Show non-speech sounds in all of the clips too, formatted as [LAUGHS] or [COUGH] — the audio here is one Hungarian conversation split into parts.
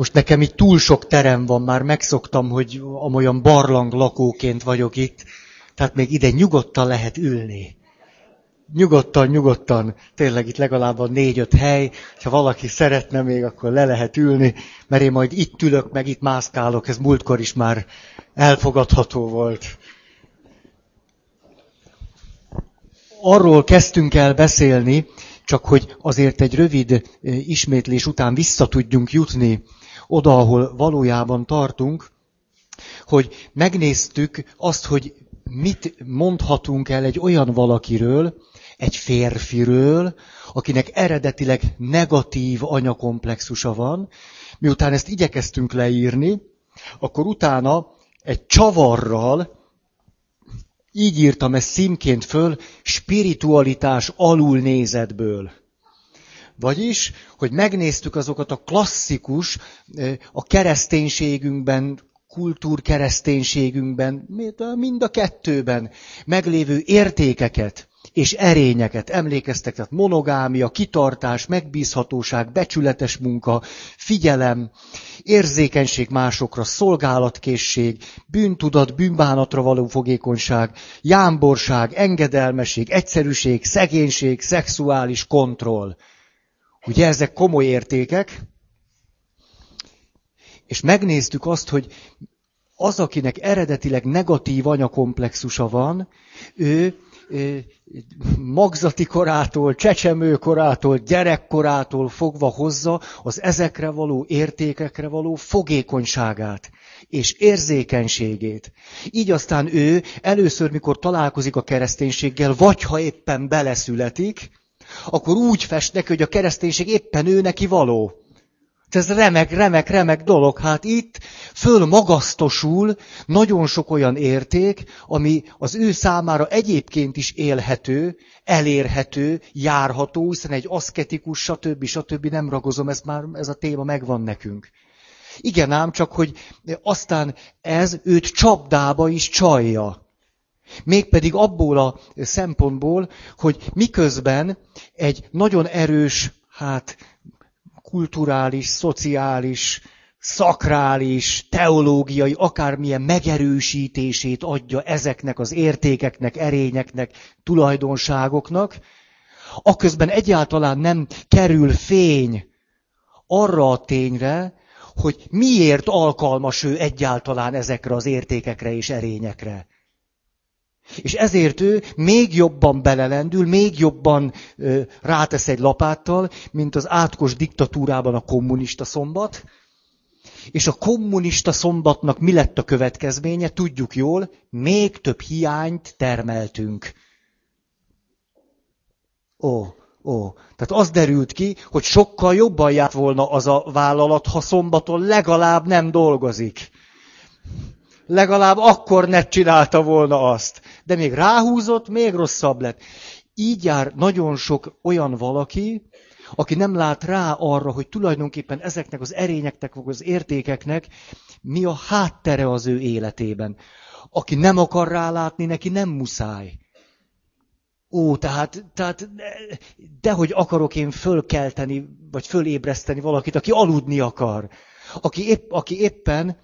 Most nekem itt túl sok terem van, már megszoktam, hogy amolyan barlang lakóként vagyok itt, tehát még ide nyugodtan lehet ülni. Nyugodtan, nyugodtan, tényleg itt legalább a négy-öt hely, ha valaki szeretne még, akkor le lehet ülni, mert én majd itt ülök, meg itt mászkálok, ez múltkor is már elfogadható volt. Arról kezdtünk el beszélni, csak hogy azért egy rövid eh, ismétlés után vissza tudjunk jutni oda, ahol valójában tartunk, hogy megnéztük azt, hogy mit mondhatunk el egy olyan valakiről, egy férfiről, akinek eredetileg negatív anyakomplexusa van. Miután ezt igyekeztünk leírni, akkor utána egy csavarral, így írtam ezt szímként föl, spiritualitás alulnézetből. Vagyis, hogy megnéztük azokat a klasszikus, a kereszténységünkben, kultúrkereszténységünkben, mind a kettőben meglévő értékeket és erényeket emlékeztek, tehát monogámia, kitartás, megbízhatóság, becsületes munka, figyelem, érzékenység másokra, szolgálatkészség, bűntudat, bűnbánatra való fogékonyság, jámborság, engedelmesség, egyszerűség, szegénység, szexuális kontroll. Ugye ezek komoly értékek, és megnéztük azt, hogy az, akinek eredetileg negatív anyakomplexusa van, ő magzati korától, csecsemő korától, gyerekkorától fogva hozza az ezekre való értékekre való fogékonyságát és érzékenységét. Így aztán ő először, mikor találkozik a kereszténységgel, vagy ha éppen beleszületik, akkor úgy fest neki, hogy a kereszténység éppen ő neki való. Ez remek, remek, remek dolog. Hát itt fölmagasztosul nagyon sok olyan érték, ami az ő számára egyébként is élhető, elérhető, járható, hiszen egy aszketikus, stb. stb. nem ragozom, ez már ez a téma megvan nekünk. Igen ám, csak hogy aztán ez őt csapdába is csalja. Mégpedig abból a szempontból, hogy miközben egy nagyon erős, hát kulturális, szociális, szakrális, teológiai, akármilyen megerősítését adja ezeknek az értékeknek, erényeknek, tulajdonságoknak, aközben egyáltalán nem kerül fény arra a tényre, hogy miért alkalmas ő egyáltalán ezekre az értékekre és erényekre. És ezért ő még jobban belelendül, még jobban ö, rátesz egy lapáttal, mint az átkos diktatúrában a kommunista szombat. És a kommunista szombatnak mi lett a következménye? Tudjuk jól, még több hiányt termeltünk. Ó, ó. Tehát az derült ki, hogy sokkal jobban járt volna az a vállalat, ha szombaton legalább nem dolgozik legalább akkor ne csinálta volna azt. De még ráhúzott, még rosszabb lett. Így jár nagyon sok olyan valaki, aki nem lát rá arra, hogy tulajdonképpen ezeknek az erényeknek, vagy az értékeknek mi a háttere az ő életében. Aki nem akar rálátni, neki nem muszáj. Ó, tehát, tehát dehogy akarok én fölkelteni, vagy fölébreszteni valakit, aki aludni akar. Aki, épp, aki éppen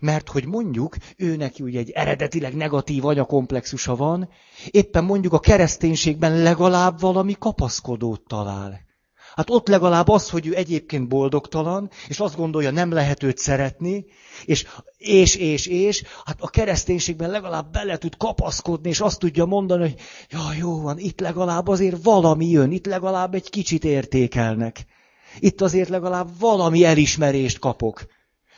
mert hogy mondjuk, ő neki ugye egy eredetileg negatív anyakomplexusa van, éppen mondjuk a kereszténységben legalább valami kapaszkodót talál. Hát ott legalább az, hogy ő egyébként boldogtalan, és azt gondolja, nem lehet őt szeretni, és, és, és, és, hát a kereszténységben legalább bele tud kapaszkodni, és azt tudja mondani, hogy ja, jó van, itt legalább azért valami jön, itt legalább egy kicsit értékelnek. Itt azért legalább valami elismerést kapok.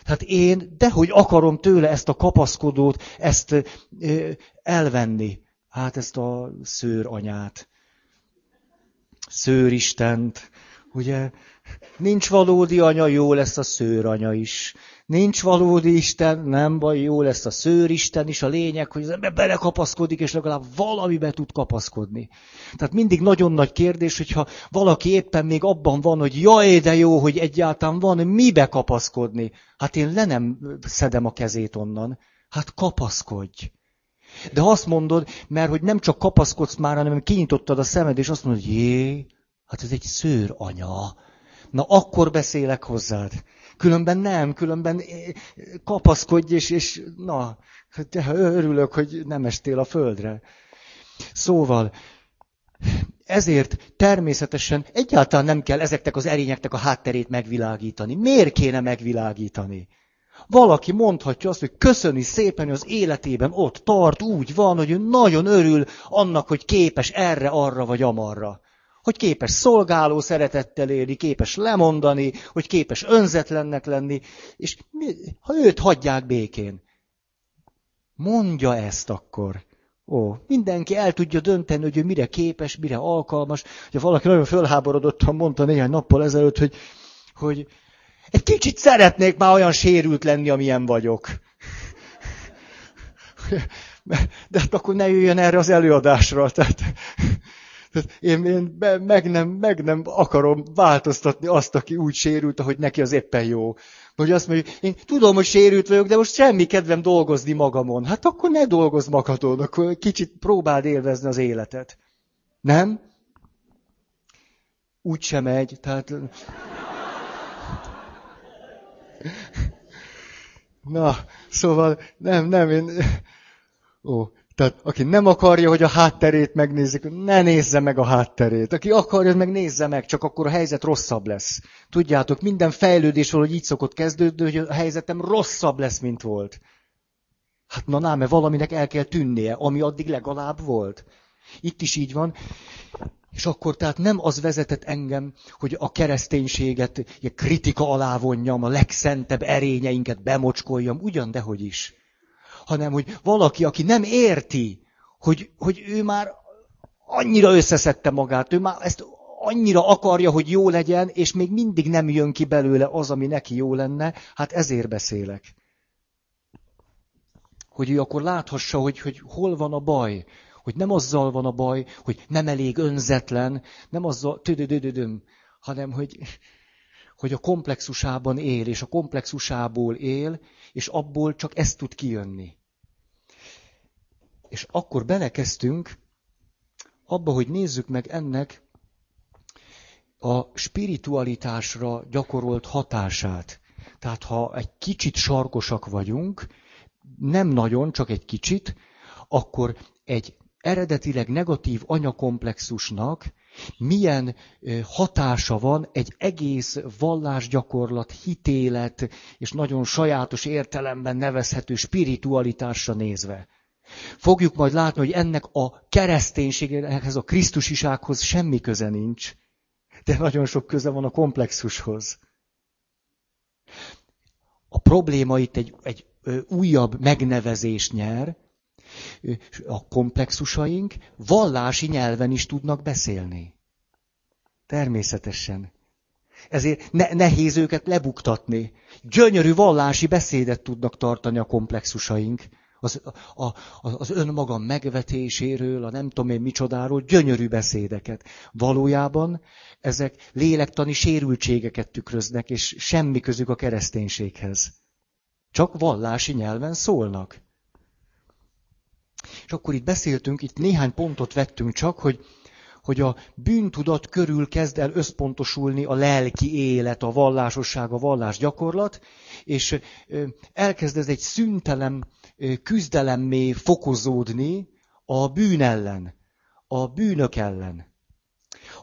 Tehát én dehogy akarom tőle ezt a kapaszkodót, ezt ö, elvenni. Hát ezt a szőranyát, szőristent, ugye? Nincs valódi anya, jó lesz a szőranya is. Nincs valódi Isten, nem baj, jó lesz a szőristen is. A lényeg, hogy az ember belekapaszkodik, és legalább valamibe tud kapaszkodni. Tehát mindig nagyon nagy kérdés, hogyha valaki éppen még abban van, hogy jaj, de jó, hogy egyáltalán van mibe kapaszkodni. Hát én le nem szedem a kezét onnan. Hát kapaszkodj. De azt mondod, mert hogy nem csak kapaszkodsz már, hanem kinyitottad a szemed, és azt mondod, jé, hát ez egy szőr anya. Na akkor beszélek hozzád. Különben nem, különben eh, kapaszkodj, és, és na, de örülök, hogy nem estél a földre. Szóval, ezért természetesen egyáltalán nem kell ezeknek az erényeknek a hátterét megvilágítani. Miért kéne megvilágítani? Valaki mondhatja azt, hogy köszöni szépen, hogy az életében ott tart, úgy van, hogy ő nagyon örül annak, hogy képes erre, arra vagy amarra. Hogy képes szolgáló szeretettel élni, képes lemondani, hogy képes önzetlennek lenni, és ha őt hagyják békén. Mondja ezt akkor. Ó, mindenki el tudja dönteni, hogy ő mire képes, mire alkalmas. Ugye valaki nagyon fölháborodottan mondta néhány nappal ezelőtt, hogy, hogy egy kicsit szeretnék már olyan sérült lenni, amilyen vagyok. [LAUGHS] De hát akkor ne jöjjön erre az előadásra. Tehát, tehát én, én be, meg, nem, meg nem akarom változtatni azt, aki úgy sérült, ahogy neki az éppen jó. Hogy azt mondja, én tudom, hogy sérült vagyok, de most semmi kedvem dolgozni magamon. Hát akkor ne dolgozz magadon, akkor kicsit próbáld élvezni az életet. Nem? Úgy sem megy, tehát... Na, szóval nem, nem, én... Ó, tehát aki nem akarja, hogy a hátterét megnézzük, ne nézze meg a hátterét. Aki akarja, meg nézze meg, csak akkor a helyzet rosszabb lesz. Tudjátok, minden fejlődés valahogy így szokott kezdődni, hogy a helyzetem rosszabb lesz, mint volt. Hát na, mert valaminek el kell tűnnie, ami addig legalább volt. Itt is így van. És akkor tehát nem az vezetett engem, hogy a kereszténységet kritika alá vonjam, a legszentebb erényeinket bemocskoljam, ugyan dehogy is. Hanem, hogy valaki, aki nem érti, hogy, hogy ő már annyira összeszedte magát, ő már ezt annyira akarja, hogy jó legyen, és még mindig nem jön ki belőle az, ami neki jó lenne, hát ezért beszélek. Hogy ő akkor láthassa, hogy, hogy hol van a baj, hogy nem azzal van a baj, hogy nem elég önzetlen, nem azzal, tüdödödödöm, hanem hogy, hogy a komplexusában él, és a komplexusából él, és abból csak ezt tud kijönni. És akkor belekezdtünk abba, hogy nézzük meg ennek a spiritualitásra gyakorolt hatását. Tehát ha egy kicsit sarkosak vagyunk, nem nagyon, csak egy kicsit, akkor egy eredetileg negatív anyakomplexusnak milyen hatása van egy egész vallásgyakorlat, hitélet és nagyon sajátos értelemben nevezhető spiritualitásra nézve. Fogjuk majd látni, hogy ennek a kereszténységhez, a krisztusisághoz semmi köze nincs, de nagyon sok köze van a komplexushoz. A probléma itt egy, egy újabb megnevezés nyer, a komplexusaink vallási nyelven is tudnak beszélni. Természetesen. Ezért ne, nehéz őket lebuktatni. Gyönyörű vallási beszédet tudnak tartani a komplexusaink. Az, a, a, az önmagam megvetéséről, a nem tudom én micsodáról, gyönyörű beszédeket. Valójában ezek lélektani sérültségeket tükröznek, és semmi közük a kereszténységhez. Csak vallási nyelven szólnak. És akkor itt beszéltünk, itt néhány pontot vettünk csak, hogy, hogy a bűntudat körül kezd el összpontosulni a lelki élet, a vallásosság, a vallás gyakorlat, és elkezd ez egy szüntelen küzdelemmé fokozódni a bűn ellen, a bűnök ellen.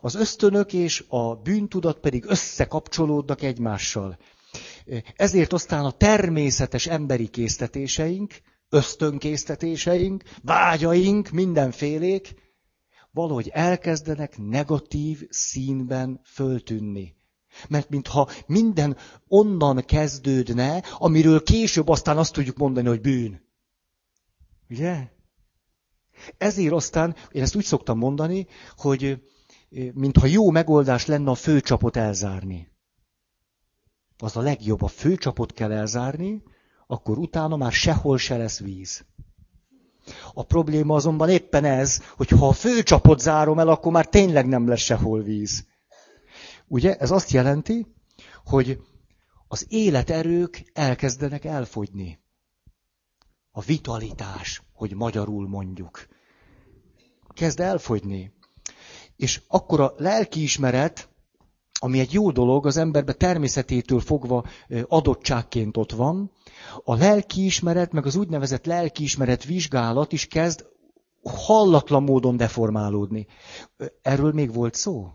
Az ösztönök és a bűntudat pedig összekapcsolódnak egymással. Ezért aztán a természetes emberi késztetéseink, ösztönkésztetéseink, vágyaink, mindenfélék, valahogy elkezdenek negatív színben föltűnni. Mert mintha minden onnan kezdődne, amiről később aztán azt tudjuk mondani, hogy bűn. Ugye? Ezért aztán, én ezt úgy szoktam mondani, hogy mintha jó megoldás lenne a főcsapot elzárni. Az a legjobb, a főcsapot kell elzárni, akkor utána már sehol se lesz víz. A probléma azonban éppen ez, hogy ha a főcsapot zárom el, akkor már tényleg nem lesz sehol víz. Ugye ez azt jelenti, hogy az életerők elkezdenek elfogyni. A vitalitás, hogy magyarul mondjuk. Kezd elfogyni. És akkor a lelkiismeret ami egy jó dolog, az emberbe természetétől fogva adottságként ott van, a lelkiismeret, meg az úgynevezett lelkiismeret vizsgálat is kezd hallatlan módon deformálódni. Erről még volt szó?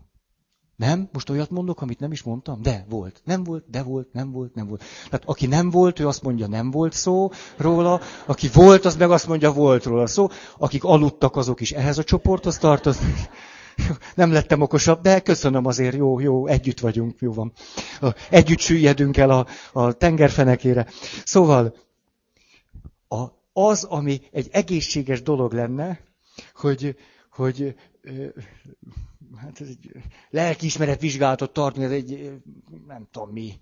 Nem? Most olyat mondok, amit nem is mondtam? De volt. Nem volt, de volt, nem volt, nem volt. Tehát aki nem volt, ő azt mondja, nem volt szó róla. Aki volt, az meg azt mondja, volt róla szó. Akik aludtak, azok is ehhez a csoporthoz tartoznak. [LAUGHS] Nem lettem okosabb, de köszönöm azért, jó, jó, együtt vagyunk, jó van. Együtt süllyedünk el a, a tengerfenekére. Szóval a, az, ami egy egészséges dolog lenne, hogy, hogy hát ez egy lelkiismeret vizsgálatot tartani, ez egy nem tudom mi.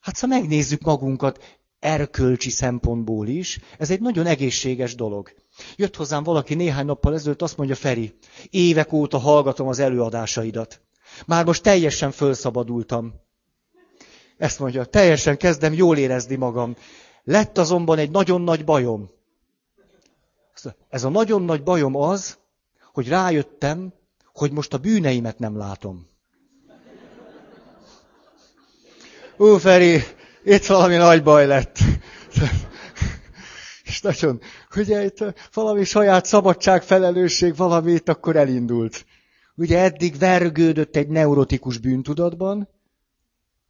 Hát szóval megnézzük magunkat erkölcsi szempontból is, ez egy nagyon egészséges dolog. Jött hozzám valaki néhány nappal ezelőtt, azt mondja, Feri, évek óta hallgatom az előadásaidat. Már most teljesen fölszabadultam. Ezt mondja, teljesen kezdem jól érezni magam. Lett azonban egy nagyon nagy bajom. Ez a nagyon nagy bajom az, hogy rájöttem, hogy most a bűneimet nem látom. Ó, Feri, itt valami nagy baj lett. És nagyon, ugye itt valami saját szabadság, felelősség, valami akkor elindult. Ugye eddig vergődött egy neurotikus bűntudatban,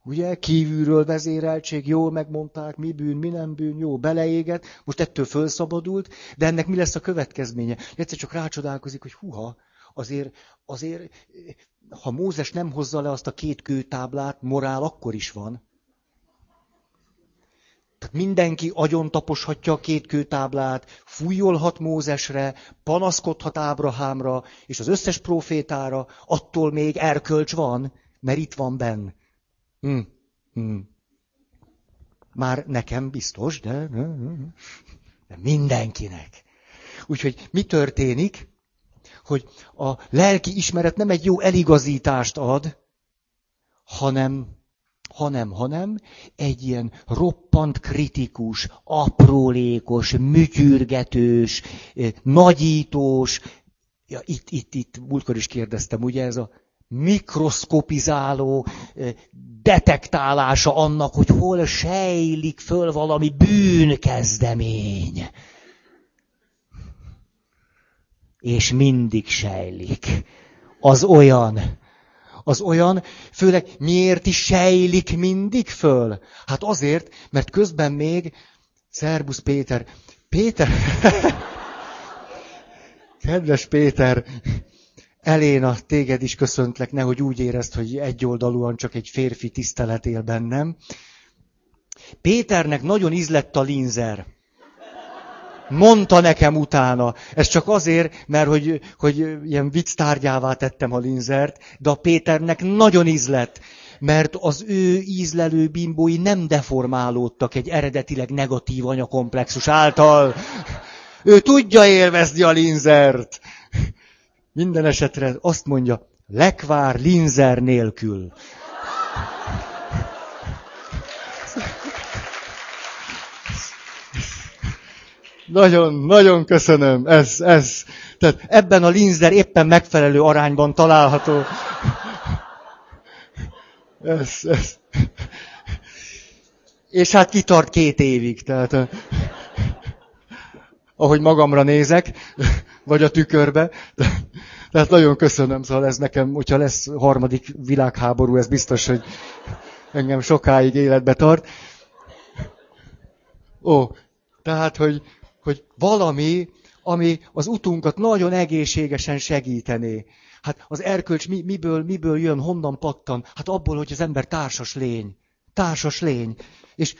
ugye kívülről vezéreltség, jól megmondták, mi bűn, mi nem bűn, jó, beleégett, most ettől fölszabadult, de ennek mi lesz a következménye? Egyszer csak rácsodálkozik, hogy huha, azért, azért, ha Mózes nem hozza le azt a két kőtáblát, morál akkor is van. Tehát mindenki agyon taposhatja a két kőtáblát, fújolhat Mózesre, panaszkodhat Ábrahámra, és az összes profétára, attól még erkölcs van, mert itt van benn. Hm. Hm. Már nekem biztos, de, de mindenkinek. Úgyhogy mi történik? Hogy a lelki ismeret nem egy jó eligazítást ad, hanem hanem, hanem egy ilyen roppant kritikus, aprólékos, műtyürgetős, eh, nagyítós, ja, itt, itt, itt, múltkor is kérdeztem, ugye ez a mikroszkopizáló detektálása annak, hogy hol sejlik föl valami bűnkezdemény. És mindig sejlik. Az olyan, az olyan, főleg miért is sejlik mindig föl? Hát azért, mert közben még, szerbusz Péter, Péter, [LAUGHS] kedves Péter, Eléna, téged is köszöntlek, nehogy úgy érezd, hogy egyoldalúan csak egy férfi tisztelet él bennem. Péternek nagyon ízlett a linzer. Mondta nekem utána. Ez csak azért, mert hogy, hogy ilyen vicc tárgyává tettem a linzert, de a Péternek nagyon ízlett, mert az ő ízlelő bimbói nem deformálódtak egy eredetileg negatív anyakomplexus által. Ő tudja élvezni a linzert. Minden esetre azt mondja, lekvár linzer nélkül. Nagyon, nagyon köszönöm. Ez, ez. Tehát ebben a linzer éppen megfelelő arányban található. Ez, ez. És hát kitart két évig. Tehát, ahogy magamra nézek, vagy a tükörbe. Tehát nagyon köszönöm, szóval ez nekem, hogyha lesz harmadik világháború, ez biztos, hogy engem sokáig életbe tart. Ó, tehát, hogy hogy valami, ami az utunkat nagyon egészségesen segítené. Hát az erkölcs mi, miből, miből jön, honnan pattan? Hát abból, hogy az ember társas lény. Társas lény. És,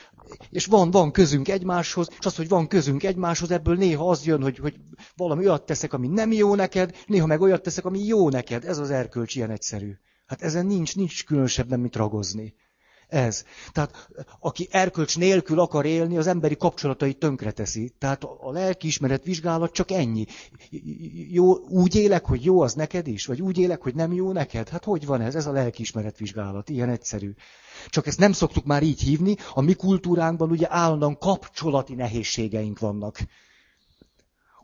és van, van közünk egymáshoz, és az, hogy van közünk egymáshoz, ebből néha az jön, hogy, hogy valami olyat teszek, ami nem jó neked, néha meg olyat teszek, ami jó neked. Ez az erkölcs ilyen egyszerű. Hát ezen nincs, nincs különösebben mit ragozni. Ez. Tehát aki erkölcs nélkül akar élni, az emberi kapcsolatait tönkreteszi. Tehát a lelkiismeret vizsgálat csak ennyi. Jó, úgy élek, hogy jó az neked is? Vagy úgy élek, hogy nem jó neked? Hát hogy van ez? Ez a lelkiismeret vizsgálat. Ilyen egyszerű. Csak ezt nem szoktuk már így hívni. A mi kultúránkban ugye állandóan kapcsolati nehézségeink vannak.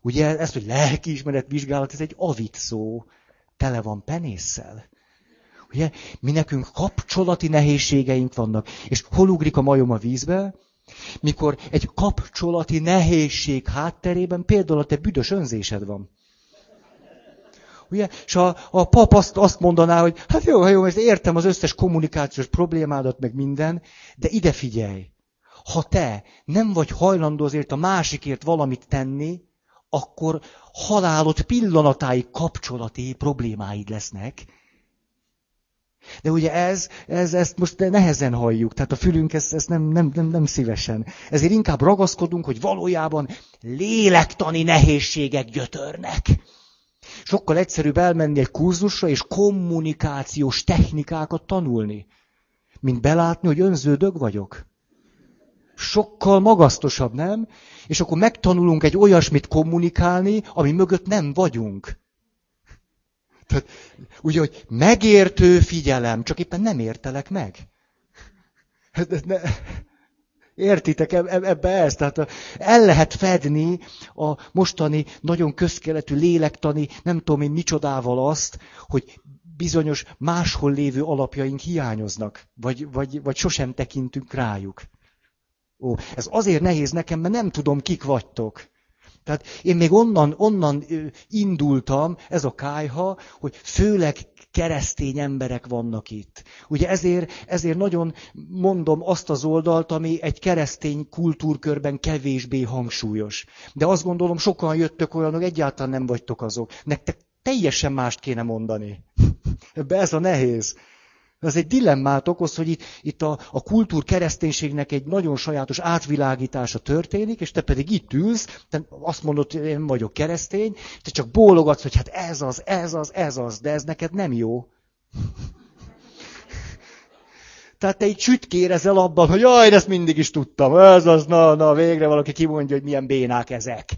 Ugye ez, hogy lelkiismeret vizsgálat, ez egy avit szó. Tele van penésszel Ugye? Mi nekünk kapcsolati nehézségeink vannak. És hol ugrik a majom a vízbe? Mikor egy kapcsolati nehézség hátterében például a te büdös önzésed van. Ugye? És a, a pap azt, azt mondaná, hogy hát jó, jó, ezt értem az összes kommunikációs problémádat, meg minden, de ide figyelj. Ha te nem vagy hajlandó azért a másikért valamit tenni, akkor halálod pillanatáig kapcsolati problémáid lesznek. De ugye ez, ez, ezt most nehezen halljuk, tehát a fülünk ezt, ezt nem, nem, nem, nem szívesen. Ezért inkább ragaszkodunk, hogy valójában lélektani nehézségek gyötörnek. Sokkal egyszerűbb elmenni egy kurzusra és kommunikációs technikákat tanulni, mint belátni, hogy önződög vagyok. Sokkal magasztosabb, nem? És akkor megtanulunk egy olyasmit kommunikálni, ami mögött nem vagyunk. Tehát, ugye, hogy megértő figyelem, csak éppen nem értelek meg. Hát, ne, értitek ebbe ezt? Tehát el lehet fedni a mostani nagyon közkeletű lélektani, nem tudom én micsodával azt, hogy bizonyos máshol lévő alapjaink hiányoznak, vagy, vagy, vagy sosem tekintünk rájuk. Ó, ez azért nehéz nekem, mert nem tudom, kik vagytok. Tehát én még onnan, onnan indultam, ez a kájha, hogy főleg keresztény emberek vannak itt. Ugye ezért, ezért nagyon mondom azt az oldalt, ami egy keresztény kultúrkörben kevésbé hangsúlyos. De azt gondolom, sokan jöttök olyanok, egyáltalán nem vagytok azok. Nektek teljesen mást kéne mondani. [LAUGHS] Ebbe ez a nehéz. Ez egy dilemmát okoz, hogy itt, itt a, a kultúr kereszténységnek egy nagyon sajátos átvilágítása történik, és te pedig itt ülsz, te azt mondod, hogy én vagyok keresztény, te csak bólogatsz, hogy hát ez az, ez az, ez az, de ez neked nem jó. [LAUGHS] Tehát te egy sütkérezel abban, hogy jaj, ezt mindig is tudtam, ez az, na, na, végre valaki kimondja, hogy milyen bénák ezek.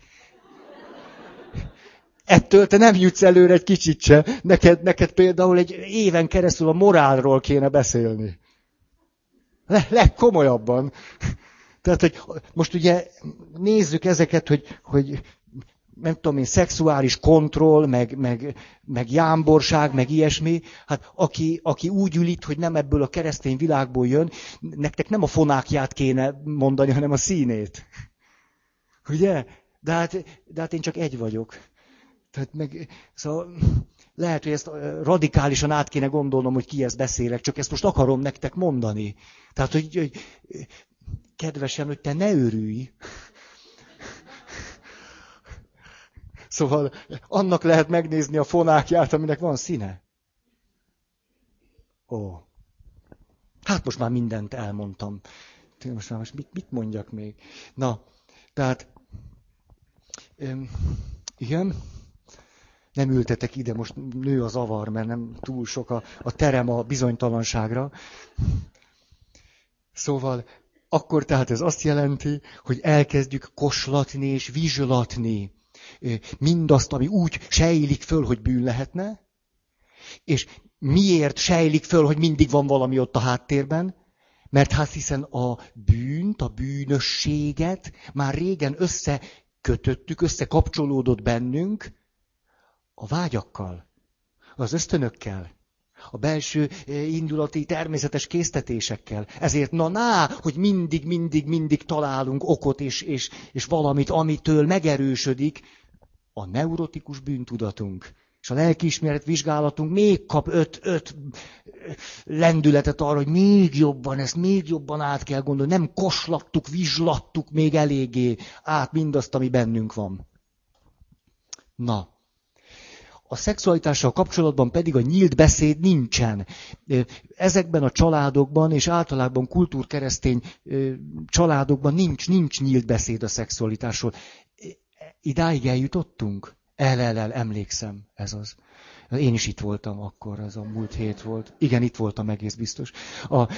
Ettől te nem jutsz előre egy kicsit se. Neked, neked például egy éven keresztül a morálról kéne beszélni. Le, legkomolyabban. Tehát, hogy most ugye nézzük ezeket, hogy, hogy nem tudom én, szexuális kontroll, meg, meg, meg jámborság, meg ilyesmi, hát aki, aki úgy ül itt, hogy nem ebből a keresztény világból jön, nektek nem a fonákját kéne mondani, hanem a színét. Ugye? De hát, de hát én csak egy vagyok. Tehát meg, szóval lehet, hogy ezt radikálisan át kéne gondolnom, hogy ki ezt beszélek, csak ezt most akarom nektek mondani. Tehát, hogy, hogy kedvesen, hogy te ne örülj. Szóval annak lehet megnézni a fonákját, aminek van színe. Ó. Hát most már mindent elmondtam. Most már most mit, mit mondjak még? Na, tehát, öm, igen nem ültetek ide, most nő a zavar, mert nem túl sok a, a terem a bizonytalanságra. Szóval akkor tehát ez azt jelenti, hogy elkezdjük koslatni és vizslatni mindazt, ami úgy sejlik föl, hogy bűn lehetne, és miért sejlik föl, hogy mindig van valami ott a háttérben, mert hát hiszen a bűnt, a bűnösséget már régen összekötöttük, összekapcsolódott bennünk, a vágyakkal, az ösztönökkel, a belső eh, indulati természetes késztetésekkel. Ezért na ná, hogy mindig, mindig, mindig találunk okot és, és, és valamit, amitől megerősödik a neurotikus bűntudatunk. És a lelkiismeret vizsgálatunk még kap öt, öt eh, lendületet arra, hogy még jobban, ezt még jobban át kell gondolni. Nem koslattuk, vizslattuk még eléggé át mindazt, ami bennünk van. Na, a szexualitással kapcsolatban pedig a nyílt beszéd nincsen. Ezekben a családokban, és általában kultúrkeresztény családokban nincs, nincs nyílt beszéd a szexualitásról. Idáig eljutottunk? El, el, el, emlékszem, ez az. Én is itt voltam akkor, ez a múlt hét volt. Igen, itt voltam egész biztos. A...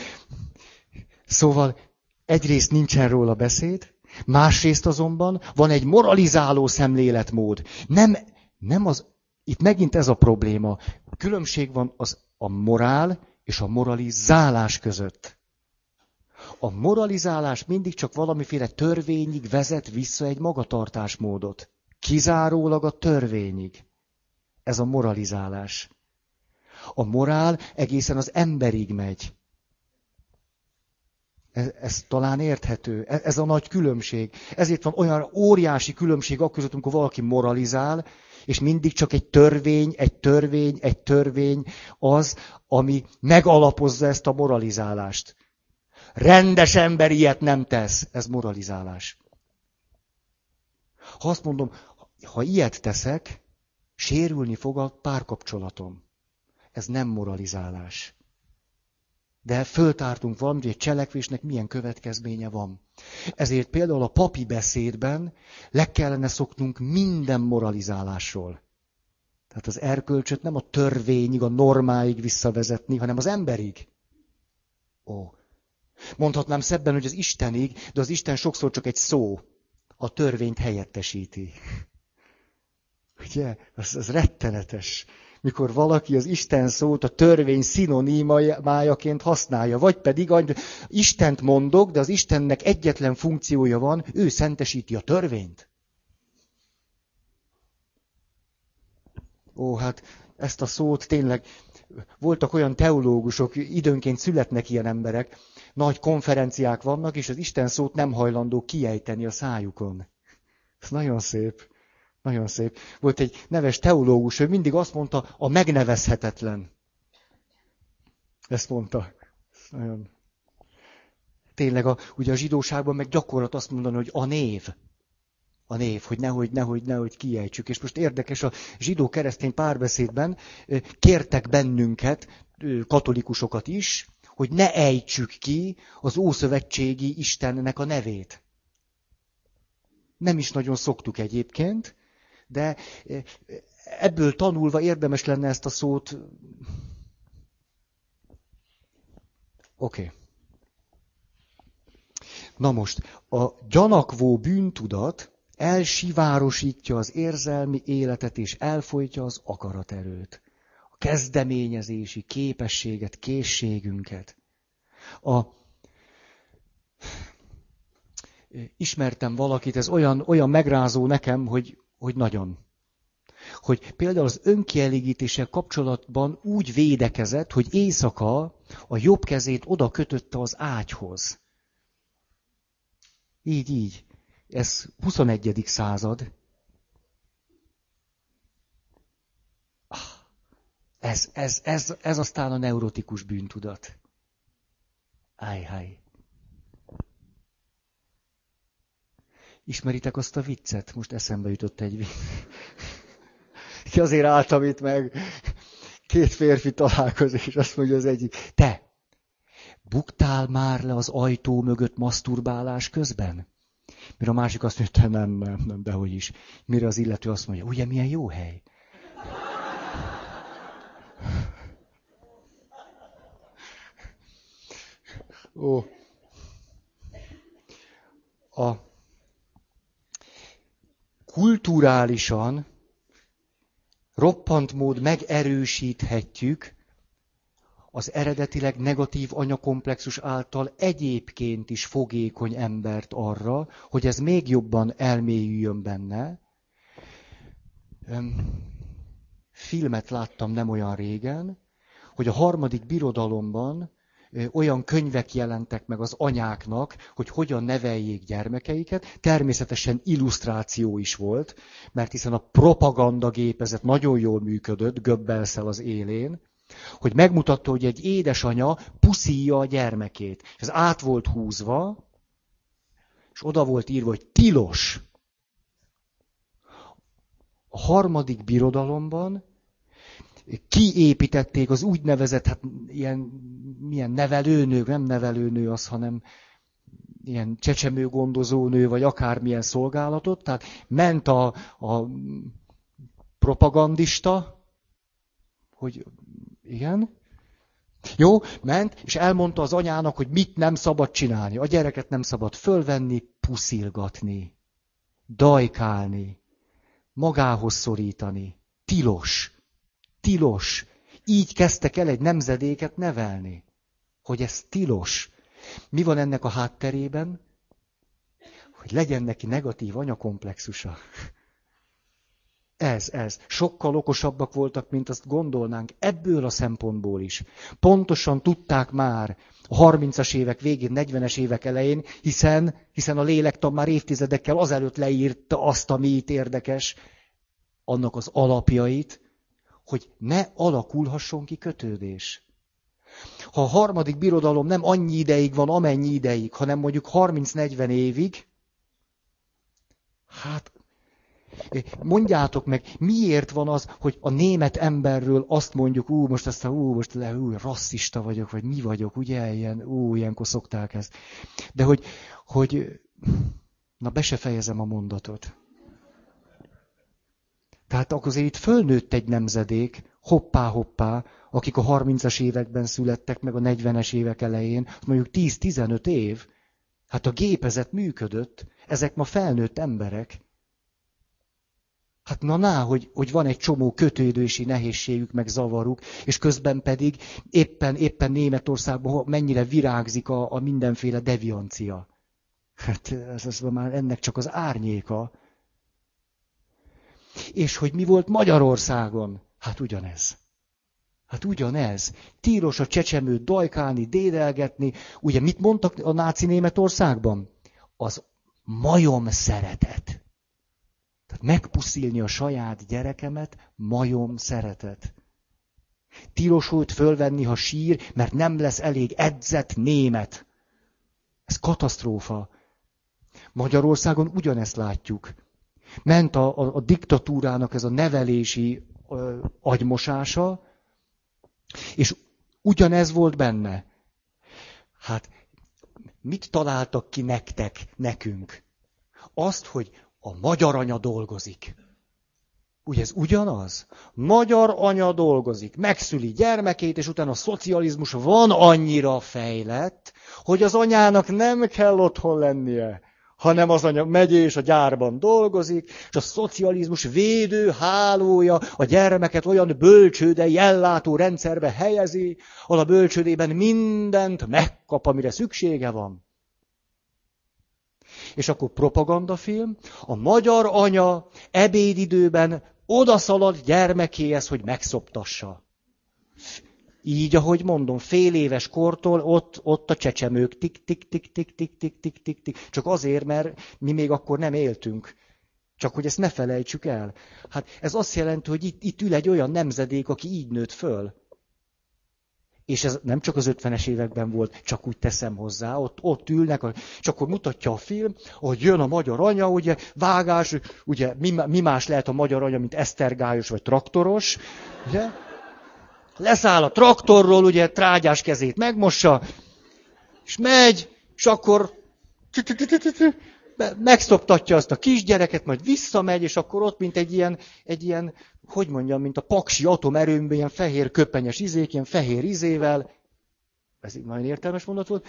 Szóval egyrészt nincsen róla beszéd, másrészt azonban van egy moralizáló szemléletmód. Nem, nem az itt megint ez a probléma. Különbség van az a morál és a moralizálás között. A moralizálás mindig csak valamiféle törvényig vezet vissza egy magatartásmódot. Kizárólag a törvényig. Ez a moralizálás. A morál egészen az emberig megy. Ez, ez talán érthető. Ez, ez a nagy különbség. Ezért van olyan óriási különbség akkor amikor valaki moralizál, és mindig csak egy törvény, egy törvény, egy törvény az, ami megalapozza ezt a moralizálást. Rendes ember ilyet nem tesz. Ez moralizálás. Ha azt mondom, ha ilyet teszek, sérülni fog a párkapcsolatom. Ez nem moralizálás. De föltártunk valamit, hogy egy cselekvésnek milyen következménye van. Ezért például a papi beszédben le kellene szoknunk minden moralizálásról. Tehát az erkölcsöt nem a törvényig, a normáig visszavezetni, hanem az emberig. Ó. Mondhatnám szebben, hogy az Istenig, de az Isten sokszor csak egy szó. A törvényt helyettesíti. [LAUGHS] Ugye? Ez, ez rettenetes mikor valaki az Isten szót a törvény szinonimájaként használja, vagy pedig Istent mondok, de az Istennek egyetlen funkciója van, ő szentesíti a törvényt. Ó, hát ezt a szót tényleg voltak olyan teológusok, időnként születnek ilyen emberek, nagy konferenciák vannak, és az Isten szót nem hajlandó kiejteni a szájukon. Ez nagyon szép. Nagyon szép. Volt egy neves teológus, ő mindig azt mondta, a megnevezhetetlen. Ezt mondta. Nagyon. Tényleg, a, ugye a zsidóságban meg gyakorlat azt mondani, hogy a név. A név, hogy nehogy, nehogy, nehogy kiejtsük. És most érdekes, a zsidó-keresztény párbeszédben kértek bennünket, katolikusokat is, hogy ne ejtsük ki az ószövetségi Istennek a nevét. Nem is nagyon szoktuk egyébként, de eh, ebből tanulva érdemes lenne ezt a szót. Oké. Okay. Na most, a gyanakvó bűntudat elsivárosítja az érzelmi életet és elfolytja az akaraterőt. A kezdeményezési képességet, készségünket. A... Ismertem valakit, ez olyan, olyan megrázó nekem, hogy hogy nagyon. Hogy például az önkielégítéssel kapcsolatban úgy védekezett, hogy éjszaka a jobb kezét oda kötötte az ágyhoz. Így, így. Ez 21. század. Ah, ez, ez, ez, ez aztán a neurotikus bűntudat. Ájháj. Ismeritek azt a viccet? Most eszembe jutott egy vicc. Ki azért álltam itt meg. Két férfi találkozik, és azt mondja az egyik, te, buktál már le az ajtó mögött maszturbálás közben? Mire a másik azt mondja, nem, nem, nem, dehogy is. Mire az illető azt mondja, ugye milyen jó hely? Ó. A kulturálisan roppant mód megerősíthetjük az eredetileg negatív anyakomplexus által egyébként is fogékony embert arra, hogy ez még jobban elmélyüljön benne. Filmet láttam nem olyan régen, hogy a harmadik birodalomban olyan könyvek jelentek meg az anyáknak, hogy hogyan neveljék gyermekeiket. Természetesen illusztráció is volt, mert hiszen a propaganda gépezet nagyon jól működött, göbbelszel az élén, hogy megmutatta, hogy egy édesanya puszíja a gyermekét. Ez át volt húzva, és oda volt írva, hogy tilos. A harmadik birodalomban kiépítették az úgynevezett, hát ilyen, milyen nevelőnő, nem nevelőnő az, hanem ilyen csecsemő gondozónő, vagy akármilyen szolgálatot, tehát ment a, a propagandista, hogy igen, jó, ment, és elmondta az anyának, hogy mit nem szabad csinálni. A gyereket nem szabad fölvenni, puszilgatni, dajkálni, magához szorítani. Tilos tilos. Így kezdtek el egy nemzedéket nevelni, hogy ez tilos. Mi van ennek a hátterében? Hogy legyen neki negatív anyakomplexusa. Ez, ez. Sokkal okosabbak voltak, mint azt gondolnánk. Ebből a szempontból is. Pontosan tudták már a 30-as évek végén, 40-es évek elején, hiszen, hiszen a lélektan már évtizedekkel azelőtt leírta azt, ami itt érdekes, annak az alapjait, hogy ne alakulhasson ki kötődés. Ha a harmadik birodalom nem annyi ideig van, amennyi ideig, hanem mondjuk 30-40 évig, hát mondjátok meg, miért van az, hogy a német emberről azt mondjuk, ú, most aztán, ú, most le, ú, rasszista vagyok, vagy mi vagyok, ugye, ilyen, ú, ilyenkor szokták ezt. De hogy, hogy, na be se fejezem a mondatot. Tehát akkor azért itt fölnőtt egy nemzedék, hoppá-hoppá, akik a 30-as években születtek, meg a 40-es évek elején, mondjuk 10-15 év, hát a gépezet működött, ezek ma felnőtt emberek. Hát na ná, hogy, hogy van egy csomó kötődési nehézségük, meg zavaruk, és közben pedig éppen, éppen Németországban mennyire virágzik a, a mindenféle deviancia. Hát ez, ez már ennek csak az árnyéka. És hogy mi volt Magyarországon? Hát ugyanez. Hát ugyanez. Tíros a csecsemőt dajkálni, dédelgetni. Ugye mit mondtak a náci Németországban? Az majom szeretet. Tehát megpuszilni a saját gyerekemet, majom szeretet. Tilos volt fölvenni, ha sír, mert nem lesz elég edzett német. Ez katasztrófa. Magyarországon ugyanezt látjuk. Ment a, a, a diktatúrának ez a nevelési ö, agymosása, és ugyanez volt benne. Hát, mit találtak ki nektek, nekünk? Azt, hogy a magyar anya dolgozik. Ugye ez ugyanaz? Magyar anya dolgozik, megszüli gyermekét, és utána a szocializmus van annyira fejlett, hogy az anyának nem kell otthon lennie hanem az anya megy és a gyárban dolgozik, és a szocializmus védő hálója a gyermeket olyan bölcsődei ellátó rendszerbe helyezi, ahol a bölcsődében mindent megkap, amire szüksége van. És akkor propagandafilm, a magyar anya ebédidőben odaszalad gyermekéhez, hogy megszoptassa. Így, ahogy mondom, fél éves kortól ott, ott a csecsemők tik, tik, tik, tik, tik, tik, tik, tik, tik. Csak azért, mert mi még akkor nem éltünk. Csak hogy ezt ne felejtsük el. Hát ez azt jelenti, hogy itt, itt ül egy olyan nemzedék, aki így nőtt föl. És ez nem csak az 50-es években volt, csak úgy teszem hozzá, ott, ott ülnek, és akkor mutatja a film, hogy jön a magyar anya, ugye, vágás, ugye, mi, mi más lehet a magyar anya, mint esztergályos vagy traktoros, ugye? Leszáll a traktorról, ugye trágyás kezét megmossa, és megy, és akkor megszoptatja azt a kisgyereket, majd visszamegy, és akkor ott, mint egy ilyen, egy ilyen, hogy mondjam, mint a paksi atomerőmben, ilyen fehér köpenyes izék, ilyen fehér izével. Ez így nagyon értelmes mondat volt.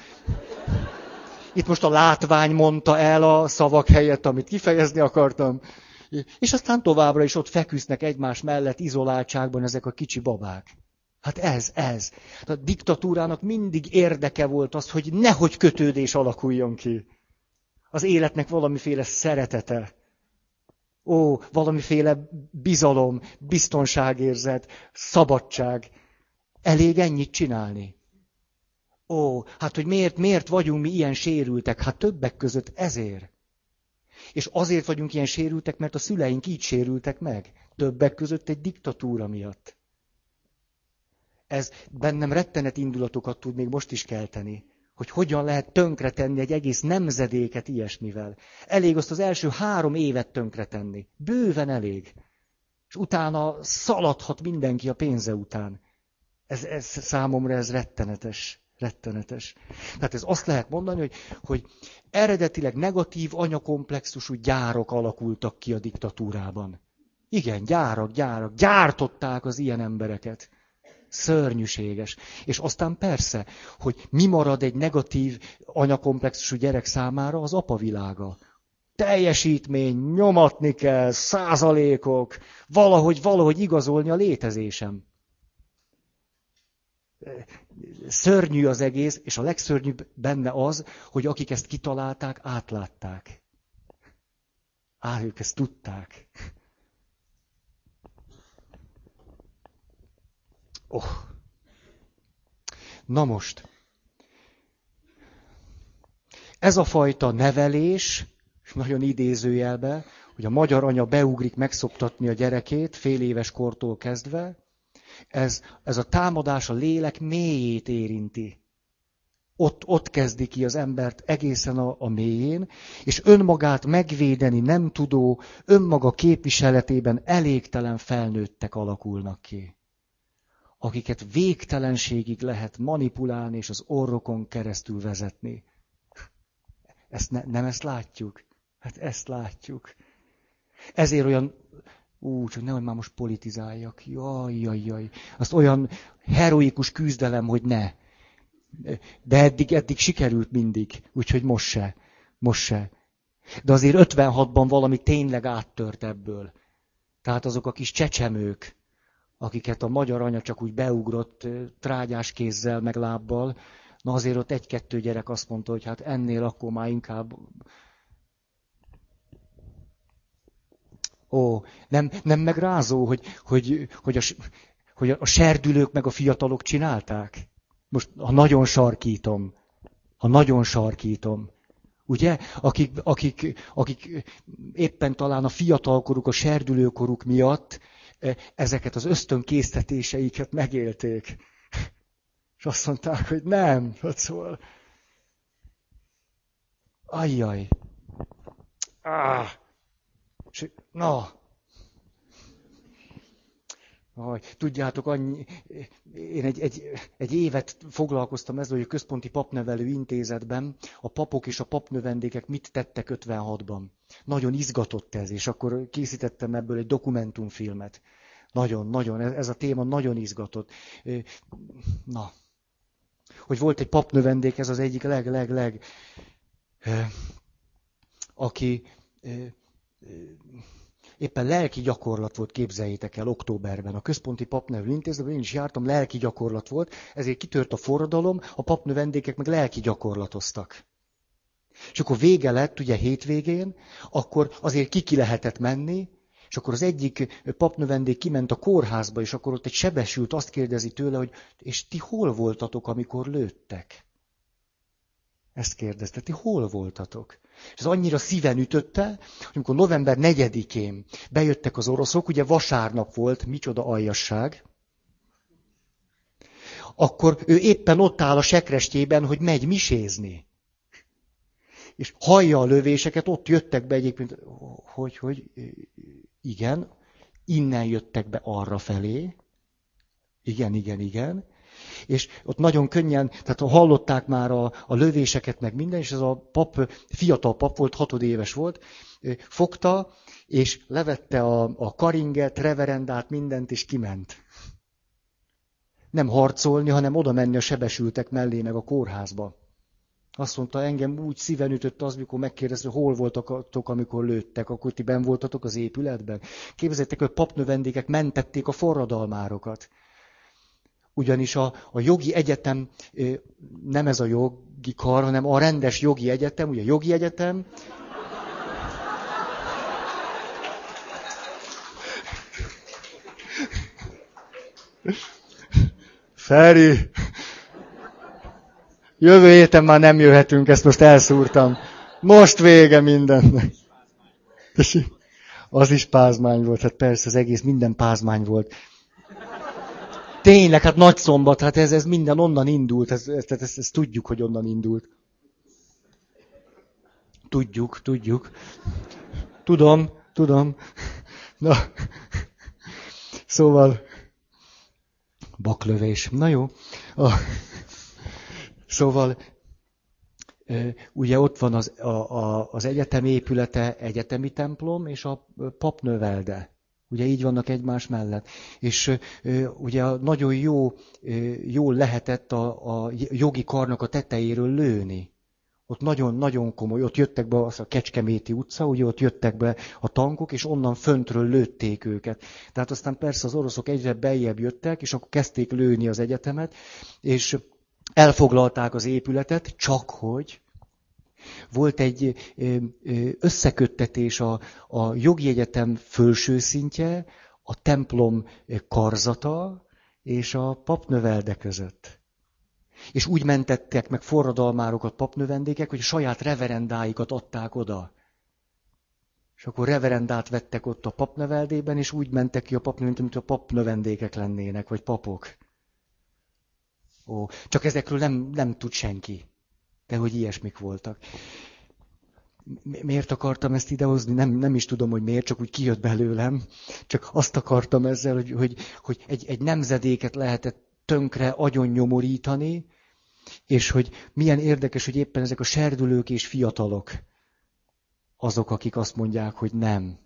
Itt most a látvány mondta el a szavak helyett, amit kifejezni akartam. És aztán továbbra is ott feküsznek egymás mellett izoláltságban ezek a kicsi babák. Hát ez, ez. A diktatúrának mindig érdeke volt az, hogy nehogy kötődés alakuljon ki. Az életnek valamiféle szeretete. Ó, valamiféle bizalom, biztonságérzet, szabadság. Elég ennyit csinálni. Ó, hát hogy miért, miért vagyunk mi ilyen sérültek? Hát többek között ezért. És azért vagyunk ilyen sérültek, mert a szüleink így sérültek meg. Többek között egy diktatúra miatt ez bennem rettenet indulatokat tud még most is kelteni, hogy hogyan lehet tönkretenni egy egész nemzedéket ilyesmivel. Elég azt az első három évet tönkretenni. Bőven elég. És utána szaladhat mindenki a pénze után. Ez, ez számomra ez rettenetes. Rettenetes. Tehát ez azt lehet mondani, hogy, hogy eredetileg negatív anyakomplexusú gyárok alakultak ki a diktatúrában. Igen, gyárak, gyárak. Gyártották az ilyen embereket. Szörnyűséges. És aztán persze, hogy mi marad egy negatív anyakomplexusú gyerek számára az apavilága. Teljesítmény, nyomatni kell, százalékok, valahogy, valahogy igazolni a létezésem. Szörnyű az egész, és a legszörnyűbb benne az, hogy akik ezt kitalálták, átlátták. Á, ők ezt tudták. Oh. Na most, ez a fajta nevelés, nagyon idézőjelbe, hogy a magyar anya beugrik megszoptatni a gyerekét fél éves kortól kezdve, ez, ez a támadás a lélek mélyét érinti. Ott, ott kezdi ki az embert egészen a, a mélyén, és önmagát megvédeni nem tudó, önmaga képviseletében elégtelen felnőttek alakulnak ki akiket végtelenségig lehet manipulálni és az orrokon keresztül vezetni. Ezt ne, nem ezt látjuk? Hát ezt látjuk. Ezért olyan, ú, csak nehogy már most politizáljak, jaj, jaj, jaj. Azt olyan heroikus küzdelem, hogy ne. De eddig, eddig sikerült mindig, úgyhogy most se, most se. De azért 56-ban valami tényleg áttört ebből. Tehát azok a kis csecsemők, akiket a magyar anya csak úgy beugrott trágyás kézzel, meg lábbal, na azért ott egy-kettő gyerek azt mondta, hogy hát ennél akkor már inkább... Ó, nem, nem megrázó, hogy, hogy, hogy, a, hogy a serdülők meg a fiatalok csinálták? Most, ha nagyon sarkítom, ha nagyon sarkítom, ugye? Akik, akik, akik éppen talán a fiatalkoruk, a serdülőkoruk miatt ezeket az ösztönkésztetéseiket megélték. És azt mondták, hogy nem, hát szóval. Ajjaj. Ah. És, na. Aj, tudjátok, annyi, én egy, egy, egy évet foglalkoztam ezzel, hogy a Központi Papnevelő Intézetben a papok és a papnövendékek mit tettek 56-ban. Nagyon izgatott ez, és akkor készítettem ebből egy dokumentumfilmet. Nagyon, nagyon, ez a téma nagyon izgatott. Na, hogy volt egy papnövendék, ez az egyik leg, leg, leg, aki éppen lelki gyakorlat volt, képzeljétek el, októberben. A Központi Papnevű Intézetben én is jártam, lelki gyakorlat volt, ezért kitört a forradalom, a papnövendékek meg lelki gyakorlatoztak. És akkor vége lett, ugye hétvégén, akkor azért ki ki lehetett menni, és akkor az egyik papnövendék kiment a kórházba, és akkor ott egy sebesült azt kérdezi tőle, hogy és ti hol voltatok, amikor lőttek? Ezt kérdezte, ti hol voltatok? És ez annyira szíven ütötte, hogy amikor november 4-én bejöttek az oroszok, ugye vasárnap volt, micsoda aljasság, akkor ő éppen ott áll a sekrestjében, hogy megy misézni. És hallja a lövéseket, ott jöttek be egyébként, hogy, hogy igen, innen jöttek be arra felé, igen, igen, igen, és ott nagyon könnyen, tehát hallották már a, a lövéseket, meg minden, és ez a pap, fiatal pap volt, hatodéves volt, fogta, és levette a, a karinget, reverendát, mindent, és kiment. Nem harcolni, hanem oda menni a sebesültek mellé, meg a kórházba. Azt mondta, engem úgy szíven ütött az, mikor megkérdezte, hol voltatok, amikor lőttek, akkor ti ben voltatok az épületben. Képzeljétek, hogy papnövendékek mentették a forradalmárokat. Ugyanis a, a jogi egyetem, nem ez a jogi kar, hanem a rendes jogi egyetem, ugye jogi egyetem, Feri, Jövő héten már nem jöhetünk, ezt most elszúrtam. Most vége mindennek. Az is pázmány volt, hát persze az egész minden pázmány volt. Tényleg, hát nagy szombat, hát ez, ez minden onnan indult, ez, ez, ez, ez tudjuk, hogy onnan indult. Tudjuk, tudjuk. Tudom, tudom. Na, szóval, baklövés. Na jó. A, Szóval ugye ott van az, a, a, az egyetem épülete, egyetemi templom, és a papnövelde. Ugye így vannak egymás mellett. És ugye nagyon jó, jól lehetett a, a jogi karnak a tetejéről lőni. Ott nagyon-nagyon komoly, ott jöttek be az a Kecskeméti utca, ugye ott jöttek be a tankok, és onnan föntről lőtték őket. Tehát aztán persze az oroszok egyre beljebb jöttek, és akkor kezdték lőni az egyetemet, és elfoglalták az épületet, csak hogy volt egy összeköttetés a, a jogi egyetem felső szintje, a templom karzata és a papnövelde között. És úgy mentettek meg forradalmárokat papnövendékek, hogy saját reverendáikat adták oda. És akkor reverendát vettek ott a papneveldében, és úgy mentek ki a papnövendék, mint a papnövendékek lennének, vagy papok. Ó, csak ezekről nem, nem tud senki. De hogy ilyesmik voltak. Miért akartam ezt idehozni? Nem, nem is tudom, hogy miért, csak úgy kijött belőlem. Csak azt akartam ezzel, hogy, hogy, hogy egy, egy nemzedéket lehetett tönkre agyon nyomorítani, és hogy milyen érdekes, hogy éppen ezek a serdülők és fiatalok azok, akik azt mondják, hogy nem.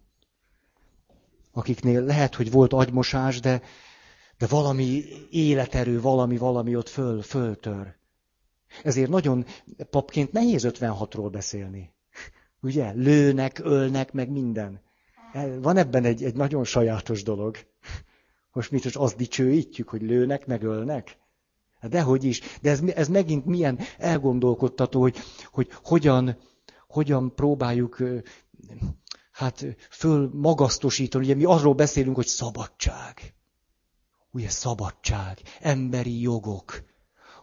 Akiknél lehet, hogy volt agymosás, de, de valami életerő, valami, valami ott föl, föltör. Ezért nagyon papként nehéz 56-ról beszélni. Ugye? Lőnek, ölnek, meg minden. Van ebben egy, egy nagyon sajátos dolog. Most mit most azt dicsőítjük, hogy lőnek, meg ölnek? Hát dehogy is. De ez, ez megint milyen elgondolkodtató, hogy, hogy hogyan, hogyan próbáljuk hát föl magasztosítani. Ugye mi arról beszélünk, hogy szabadság. Ugye szabadság, emberi jogok,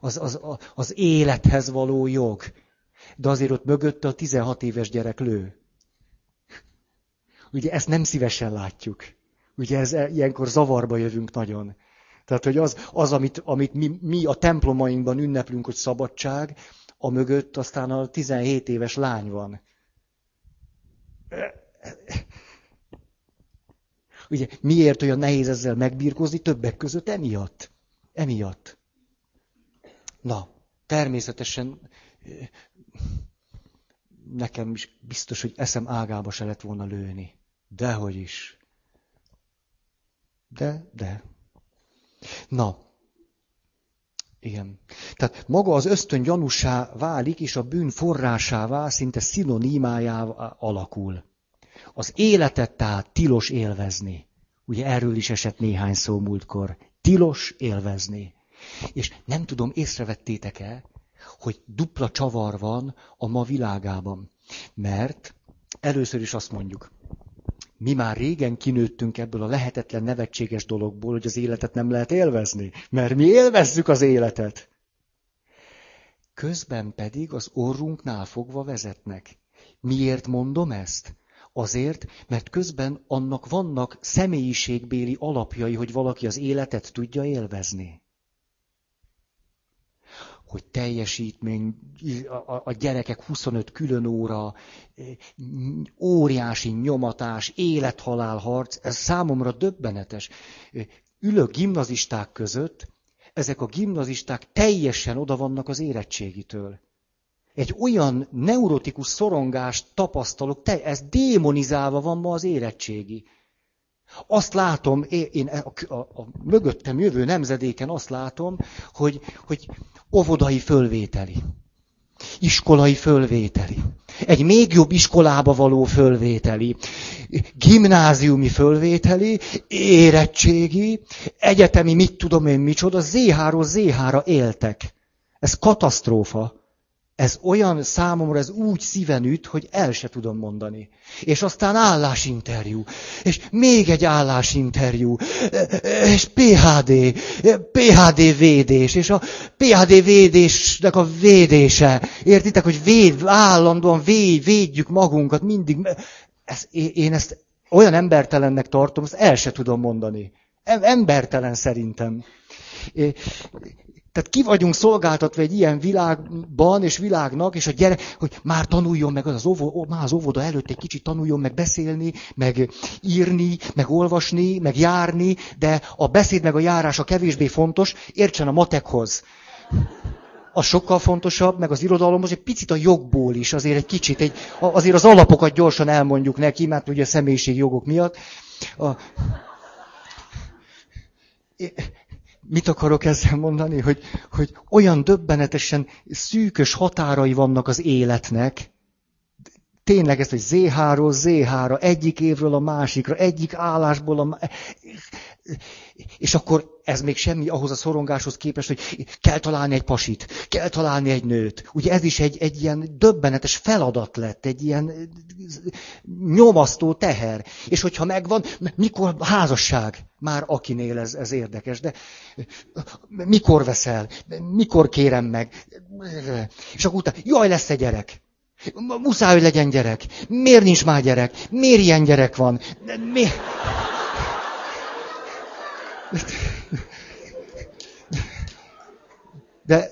az, az, az élethez való jog. De azért ott mögötte a 16 éves gyerek lő. Ugye ezt nem szívesen látjuk. Ugye ez, ilyenkor zavarba jövünk nagyon. Tehát, hogy az, az amit, amit mi, mi a templomainkban ünneplünk, hogy szabadság, a mögött aztán a 17 éves lány van. Ugye miért olyan nehéz ezzel megbírkozni? Többek között emiatt. Emiatt. Na, természetesen nekem is biztos, hogy eszem ágába se lett volna lőni. Dehogy is. De, de. Na, igen. Tehát maga az ösztön gyanúsá válik, és a bűn forrásává, szinte szinonimájává alakul. Az életet tehát tilos élvezni. Ugye erről is esett néhány szó múltkor. Tilos élvezni. És nem tudom, észrevettétek-e, hogy dupla csavar van a ma világában. Mert először is azt mondjuk, mi már régen kinőttünk ebből a lehetetlen nevetséges dologból, hogy az életet nem lehet élvezni, mert mi élvezzük az életet. Közben pedig az orrunknál fogva vezetnek. Miért mondom ezt? Azért, mert közben annak vannak személyiségbéli alapjai, hogy valaki az életet tudja élvezni hogy teljesítmény, a gyerekek 25 külön óra, óriási nyomatás, élethalál harc, ez számomra döbbenetes. Ülök gimnazisták között, ezek a gimnazisták teljesen oda vannak az érettségitől. Egy olyan neurotikus szorongást tapasztalok, te, ez démonizálva van ma az érettségi. Azt látom, én a, a, a mögöttem jövő nemzedéken azt látom, hogy, hogy óvodai fölvételi, iskolai fölvételi, egy még jobb iskolába való fölvételi, gimnáziumi fölvételi, érettségi, egyetemi, mit tudom én micsoda, Z-ról Z-ra éltek. Ez katasztrófa. Ez olyan számomra, ez úgy szíven üt, hogy el se tudom mondani. És aztán állásinterjú. És még egy állásinterjú. És PHD. PHD védés. És a PHD védésnek a védése. Értitek, hogy véd, állandóan véd, védjük magunkat mindig. Ez, én ezt olyan embertelennek tartom, ezt el se tudom mondani. Embertelen szerintem. Tehát ki vagyunk szolgáltatva egy ilyen világban és világnak, és a gyerek, hogy már tanuljon meg az, óvo, már az óvoda előtt egy kicsit tanuljon meg beszélni, meg írni, meg olvasni, meg járni, de a beszéd meg a járás a kevésbé fontos, értsen a matekhoz. Az sokkal fontosabb, meg az irodalomhoz, egy picit a jogból is, azért egy kicsit, egy, azért az alapokat gyorsan elmondjuk neki, mert ugye a személyiségjogok miatt. A, mit akarok ezzel mondani, hogy, hogy olyan döbbenetesen szűkös határai vannak az életnek, tényleg ezt, hogy Z-ról Z-ra, egyik évről a másikra, egyik állásból a és akkor ez még semmi ahhoz a szorongáshoz képest, hogy kell találni egy pasit, kell találni egy nőt. Ugye ez is egy, egy ilyen döbbenetes feladat lett, egy ilyen nyomasztó teher. És hogyha megvan, mikor házasság? Már akinél ez, ez érdekes, de mikor veszel? Mikor kérem meg? És akkor utána, jaj, lesz egy gyerek. Muszáj, hogy legyen gyerek. Miért nincs már gyerek? Miért ilyen gyerek van? Mi? De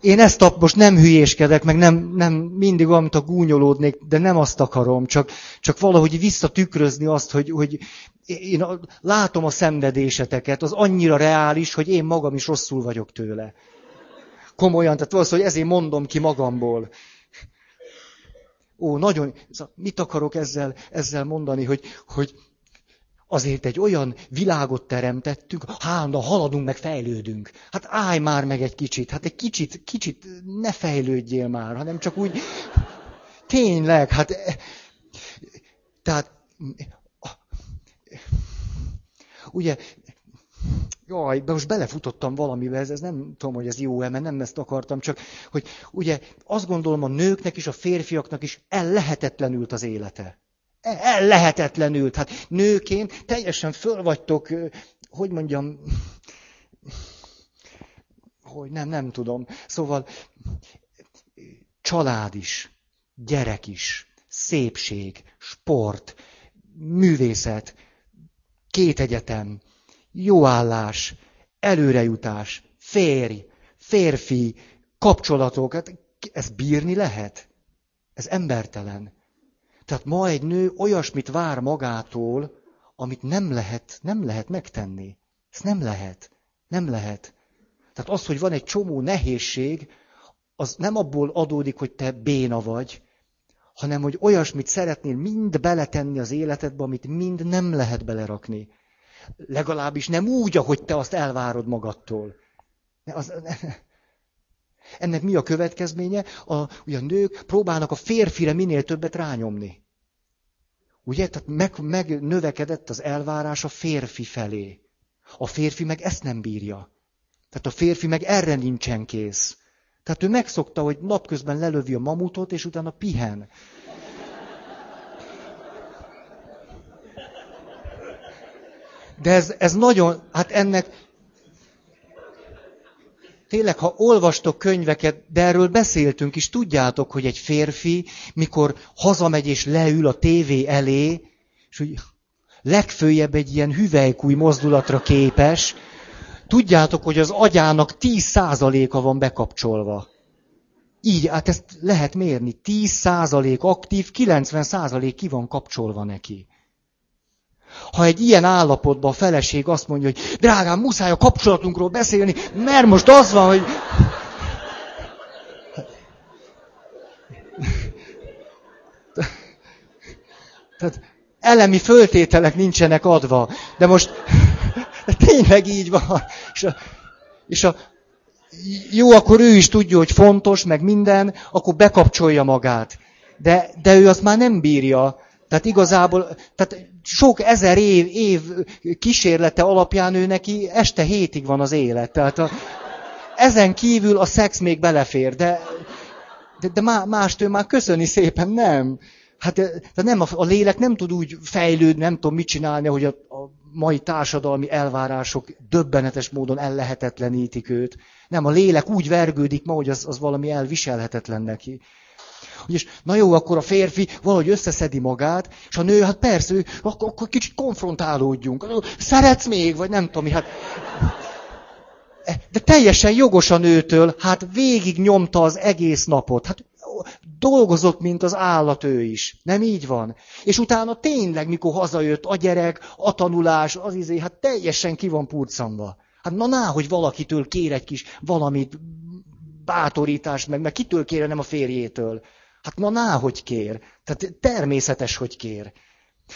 én ezt a, most nem hülyéskedek, meg nem, nem mindig olyan, a gúnyolódnék, de nem azt akarom, csak, csak valahogy visszatükrözni azt, hogy, hogy én látom a szenvedéseteket, az annyira reális, hogy én magam is rosszul vagyok tőle. Komolyan, tehát valószínűleg ezért mondom ki magamból. Ó, nagyon, mit akarok ezzel, ezzel mondani, hogy, hogy azért egy olyan világot teremtettünk, hálna haladunk, meg fejlődünk. Hát állj már meg egy kicsit, hát egy kicsit, kicsit ne fejlődjél már, hanem csak úgy, tényleg, hát, tehát, ugye, Jaj, de most belefutottam valamibe, ez, ez nem tudom, hogy ez jó-e, mert nem ezt akartam, csak hogy ugye azt gondolom a nőknek is, a férfiaknak is ellehetetlenült az élete. Ellehetetlenült. Hát nőként teljesen föl vagytok, hogy mondjam, hogy nem, nem tudom. Szóval család is, gyerek is, szépség, sport, művészet, két egyetem, jó állás, előrejutás, férj, férfi, kapcsolatok, hát ezt bírni lehet? Ez embertelen. Tehát ma egy nő olyasmit vár magától, amit nem lehet, nem lehet megtenni. Ez nem lehet. Nem lehet. Tehát az, hogy van egy csomó nehézség, az nem abból adódik, hogy te béna vagy, hanem hogy olyasmit szeretnél mind beletenni az életedbe, amit mind nem lehet belerakni. Legalábbis nem úgy, ahogy te azt elvárod magadtól. Az, ennek mi a következménye? A, ugye a nők próbálnak a férfire minél többet rányomni. Ugye? Tehát meg, megnövekedett az elvárás a férfi felé. A férfi meg ezt nem bírja. Tehát a férfi meg erre nincsen kész. Tehát ő megszokta, hogy napközben lelövi a mamutot, és utána pihen. De ez, ez nagyon, hát ennek, tényleg, ha olvastok könyveket, de erről beszéltünk is, tudjátok, hogy egy férfi, mikor hazamegy és leül a tévé elé, és úgy legfőjebb egy ilyen hüvelykúj mozdulatra képes, tudjátok, hogy az agyának 10%-a van bekapcsolva. Így, hát ezt lehet mérni. 10% aktív, 90% ki van kapcsolva neki. Ha egy ilyen állapotban a feleség azt mondja, hogy drágám, muszáj a kapcsolatunkról beszélni, mert most az van, hogy... Tehát elemi föltételek nincsenek adva, de most [LAUGHS] tényleg így van. És a, és a, jó, akkor ő is tudja, hogy fontos, meg minden, akkor bekapcsolja magát. De, de ő azt már nem bírja. Tehát igazából, tehát sok ezer év, év kísérlete alapján ő neki este hétig van az élet. Tehát a, ezen kívül a szex még belefér, de, de, de mást ő már köszöni szépen nem. Hát de nem, a lélek nem tud úgy fejlődni, nem tudom mit csinálni, hogy a, a mai társadalmi elvárások döbbenetes módon ellehetetlenítik őt. Nem, a lélek úgy vergődik ma, hogy az, az valami elviselhetetlen neki. És na jó, akkor a férfi valahogy összeszedi magát, és a nő, hát persze, ő, akkor, akkor kicsit konfrontálódjunk. Szeretsz még, vagy nem tudom hát... De teljesen jogos a nőtől, hát végig nyomta az egész napot. Hát dolgozott, mint az állat ő is. Nem így van? És utána tényleg, mikor hazajött a gyerek, a tanulás, az izé, hát teljesen ki van purcanva. Hát na ná, hogy valakitől kér egy kis valamit, bátorítást meg, meg kitől kére, nem a férjétől. Hát na, ná, hogy kér. Tehát természetes, hogy kér.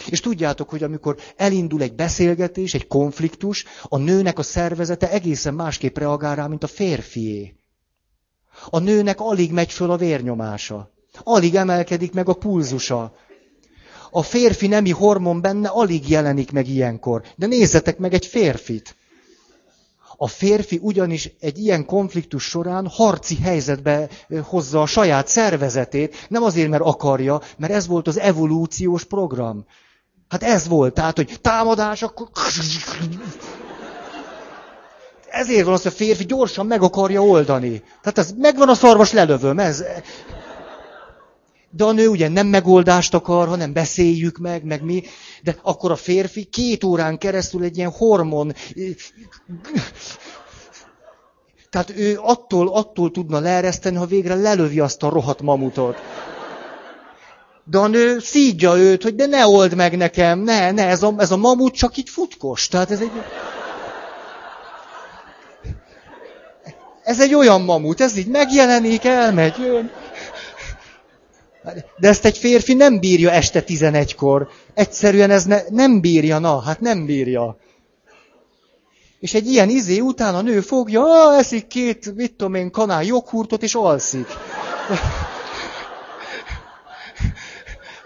És tudjátok, hogy amikor elindul egy beszélgetés, egy konfliktus, a nőnek a szervezete egészen másképp reagál rá, mint a férfié. A nőnek alig megy föl a vérnyomása. Alig emelkedik meg a pulzusa. A férfi nemi hormon benne alig jelenik meg ilyenkor. De nézzetek meg egy férfit. A férfi ugyanis egy ilyen konfliktus során harci helyzetbe hozza a saját szervezetét, nem azért, mert akarja, mert ez volt az evolúciós program. Hát ez volt, tehát, hogy támadás, akkor... Ezért van az, hogy a férfi gyorsan meg akarja oldani. Tehát ez megvan a szarvas, lelövöm. Ez... De a nő ugye nem megoldást akar, hanem beszéljük meg, meg mi. De akkor a férfi két órán keresztül egy ilyen hormon... Tehát ő attól, attól tudna leereszteni, ha végre lelövi azt a rohadt mamutot. De a nő szídja őt, hogy de ne old meg nekem, ne, ne, ez a, ez a mamut csak így futkos. Tehát ez egy... Ez egy olyan mamut, ez így megjelenik, elmegy, jön. De ezt egy férfi nem bírja este 11-kor. Egyszerűen ez ne, nem bírja, na, hát nem bírja. És egy ilyen izé után a nő fogja, eszik két, mit tudom én, kanál joghurtot, és alszik.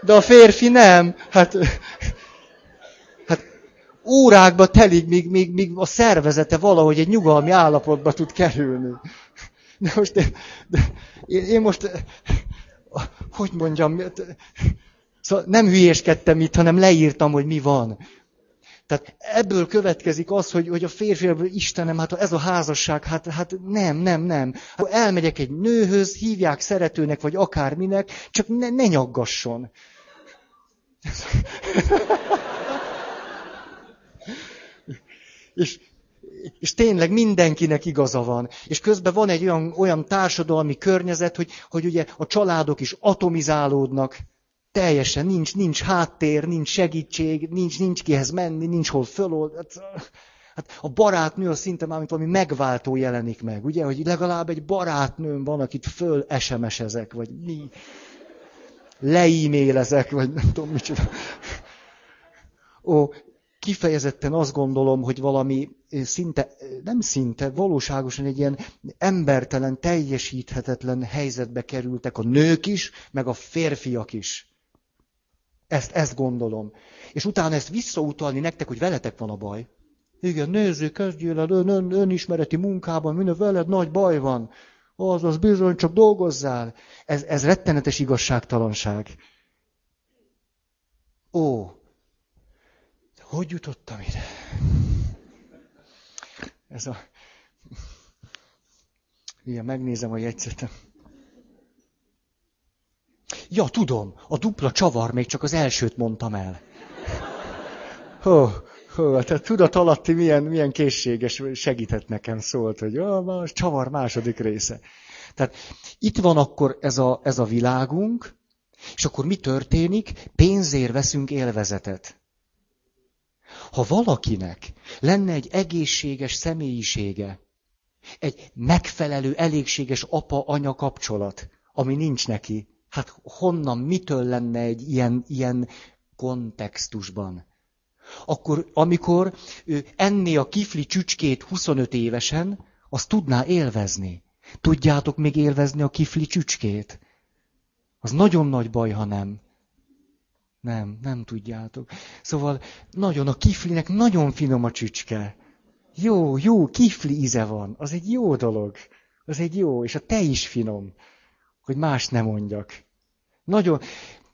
De a férfi nem. Hát, hát órákba telik, míg, míg, míg a szervezete valahogy egy nyugalmi állapotba tud kerülni. De most én, de én most hogy mondjam, szóval nem hülyéskedtem itt, hanem leírtam, hogy mi van. Tehát ebből következik az, hogy, hogy a férfi, Istenem, hát ez a házasság, hát, hát nem, nem, nem. Ha elmegyek egy nőhöz, hívják szeretőnek, vagy akárminek, csak ne, ne nyaggasson. [LAUGHS] és, és tényleg mindenkinek igaza van. És közben van egy olyan, olyan társadalmi környezet, hogy, hogy ugye a családok is atomizálódnak, teljesen nincs, nincs háttér, nincs segítség, nincs, nincs kihez menni, nincs hol fölold. Hát, hát a barátnő az szinte már, mint valami megváltó jelenik meg, ugye, hogy legalább egy barátnőm van, akit föl SMS-ezek, vagy mi, leímélezek, vagy nem tudom micsoda. Ó, kifejezetten azt gondolom, hogy valami szinte, nem szinte, valóságosan egy ilyen embertelen, teljesíthetetlen helyzetbe kerültek a nők is, meg a férfiak is. Ezt, ezt gondolom. És utána ezt visszautalni nektek, hogy veletek van a baj. Igen, nézzük, kezdjél el ön, ön, önismereti munkában, minden veled nagy baj van. Az, az bizony, csak dolgozzál. Ez, ez rettenetes igazságtalanság. Ó, hogy jutottam ide? Ez a... Igen, megnézem a jegyzetem. Ja, tudom, a dupla csavar, még csak az elsőt mondtam el. Hó, hó, tehát tudat alatti milyen, milyen készséges segített nekem szólt, hogy a csavar második része. Tehát itt van akkor ez a, ez a világunk, és akkor mi történik? Pénzért veszünk élvezetet. Ha valakinek lenne egy egészséges személyisége, egy megfelelő, elégséges apa-anya kapcsolat, ami nincs neki, hát honnan, mitől lenne egy ilyen, ilyen kontextusban? Akkor, amikor ő enné a kifli csücskét 25 évesen, azt tudná élvezni. Tudjátok még élvezni a kifli csücskét? Az nagyon nagy baj, ha nem. Nem, nem tudjátok. Szóval nagyon a kiflinek nagyon finom a csücske. Jó, jó, kifli íze van. Az egy jó dolog. Az egy jó, és a te is finom. Hogy más nem mondjak. Nagyon.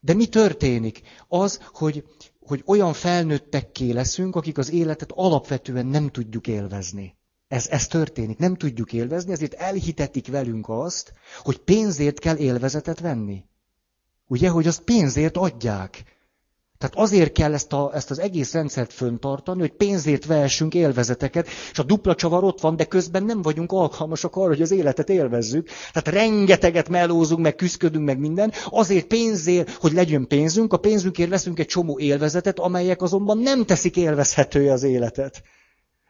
De mi történik? Az, hogy, hogy olyan felnőttekké leszünk, akik az életet alapvetően nem tudjuk élvezni. Ez, ez történik, nem tudjuk élvezni, ezért elhitetik velünk azt, hogy pénzért kell élvezetet venni. Ugye, hogy azt pénzért adják. Tehát azért kell ezt, a, ezt az egész rendszert föntartani, hogy pénzért vehessünk élvezeteket, és a dupla csavar ott van, de közben nem vagyunk alkalmasak arra, hogy az életet élvezzük. Tehát rengeteget melózunk, meg küzdködünk, meg minden, azért pénzért, hogy legyen pénzünk, a pénzünkért veszünk egy csomó élvezetet, amelyek azonban nem teszik élvezhetője az életet.